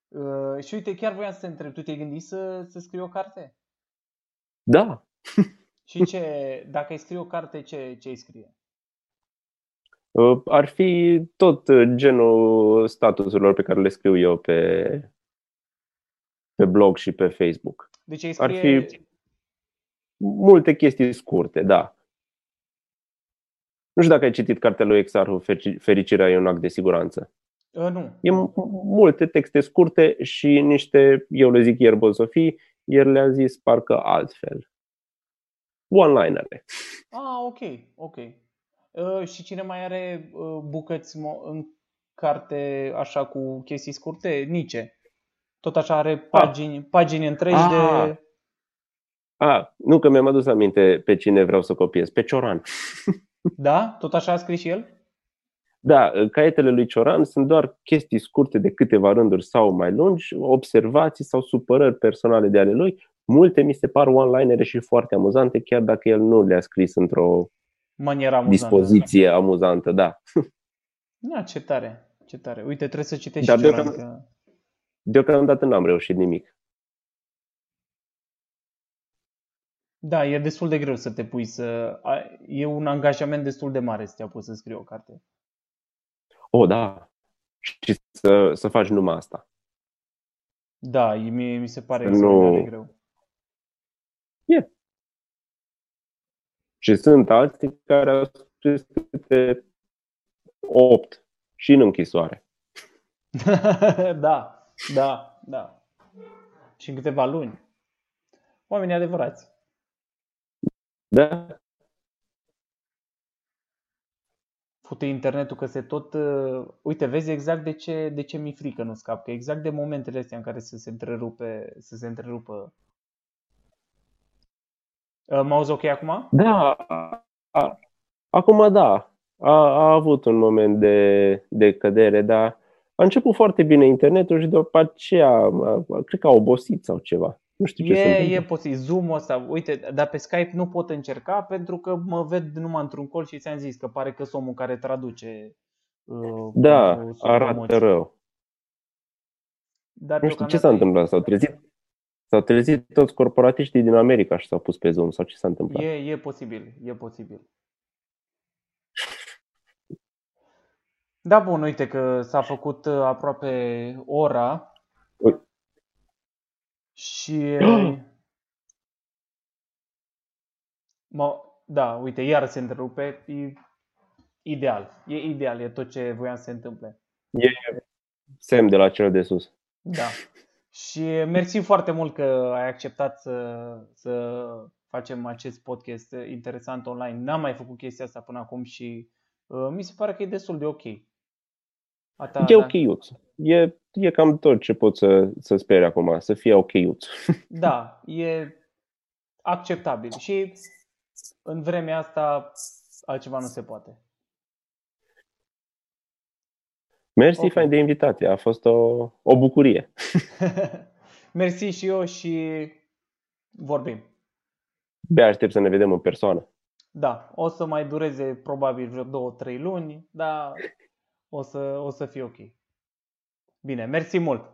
Uh, și uite, chiar voiam să te întreb, tu te-ai gândit să, să scrii o carte? Da. și ce, dacă ai scrie o carte, ce, ce ai scrie? Uh, ar fi tot genul statusurilor pe care le scriu eu pe, pe blog și pe Facebook. Deci ai scrie... Ar fi multe chestii scurte, da. Nu știu dacă ai citit cartea lui Exarhu, Fericirea e un act de siguranță. Uh, nu. E multe texte scurte și niște, eu le zic ierbozofii, el le-a zis parcă altfel. One-linere. Ah, ok, ok. Uh, și cine mai are uh, bucăți în carte așa cu chestii scurte? Nice. Tot așa are pagini, ah. pagini întregi ah. de... A, nu că mi-am adus aminte pe cine vreau să copiez, pe Cioran. Da? Tot așa a scris și el? Da, caietele lui Cioran sunt doar chestii scurte de câteva rânduri sau mai lungi, observații sau supărări personale de ale lui. Multe mi se par one-linere și foarte amuzante, chiar dacă el nu le-a scris într-o manieră amuzantă. dispoziție amuzantă, da. Da, ce tare, ce tare. Uite, trebuie să citești Dar Cioran. Deocamdată, că... deocamdată n-am reușit nimic. Da, e destul de greu să te pui să... E un angajament destul de mare să te apuci să scrii o carte. O, da. Și să, să faci numai asta. Da, mie mi se pare nu... de greu. E. Și sunt alții care au scris câte 8 și în închisoare. da, da, da. Și în câteva luni. Oamenii adevărați. Da. Fute internetul că se tot... Uh, uite, vezi exact de ce, de ce mi-e frică nu scap. Că exact de momentele astea în care să se întrerupe, să se întrerupă. Uh, mă auzi ok acum? Da. A, acum da. A, a avut un moment de, de cădere, dar a început foarte bine internetul și după aceea, cred că a obosit sau ceva. Nu știu ce e, e posibil. Zoom-ul ăsta, uite, dar pe Skype nu pot încerca pentru că mă ved numai într-un col și ți-am zis că pare că sunt omul care traduce. Uh, da, arată emoții. rău. Dar nu știu ce s-a întâmplat. S-au trezit, s-au trezit toți corporatiștii din America și s-au pus pe Zoom sau ce s-a întâmplat? E, e posibil, e posibil. Da, bun, uite că s-a făcut uh, aproape ora. Și... mă, da, uite, iar se întrerupe. E ideal. E ideal, e tot ce voiam să se întâmple. E semn de la cel de sus. Da. Și mersi foarte mult că ai acceptat să, să facem acest podcast interesant online. N-am mai făcut chestia asta până acum și uh, mi se pare că e destul de ok. A ta, e da. ok, E, e cam tot ce pot să, să speri acum, să fie ok. Da, e acceptabil și în vremea asta altceva nu se poate. Mersi okay. fain de invitație, a fost o, o bucurie. Mersi și eu și vorbim. Bea aștept să ne vedem în persoană. Da, o să mai dureze probabil vreo două, trei luni, dar o să, o să fie ok. Bine, mersi mult!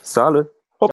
Salut!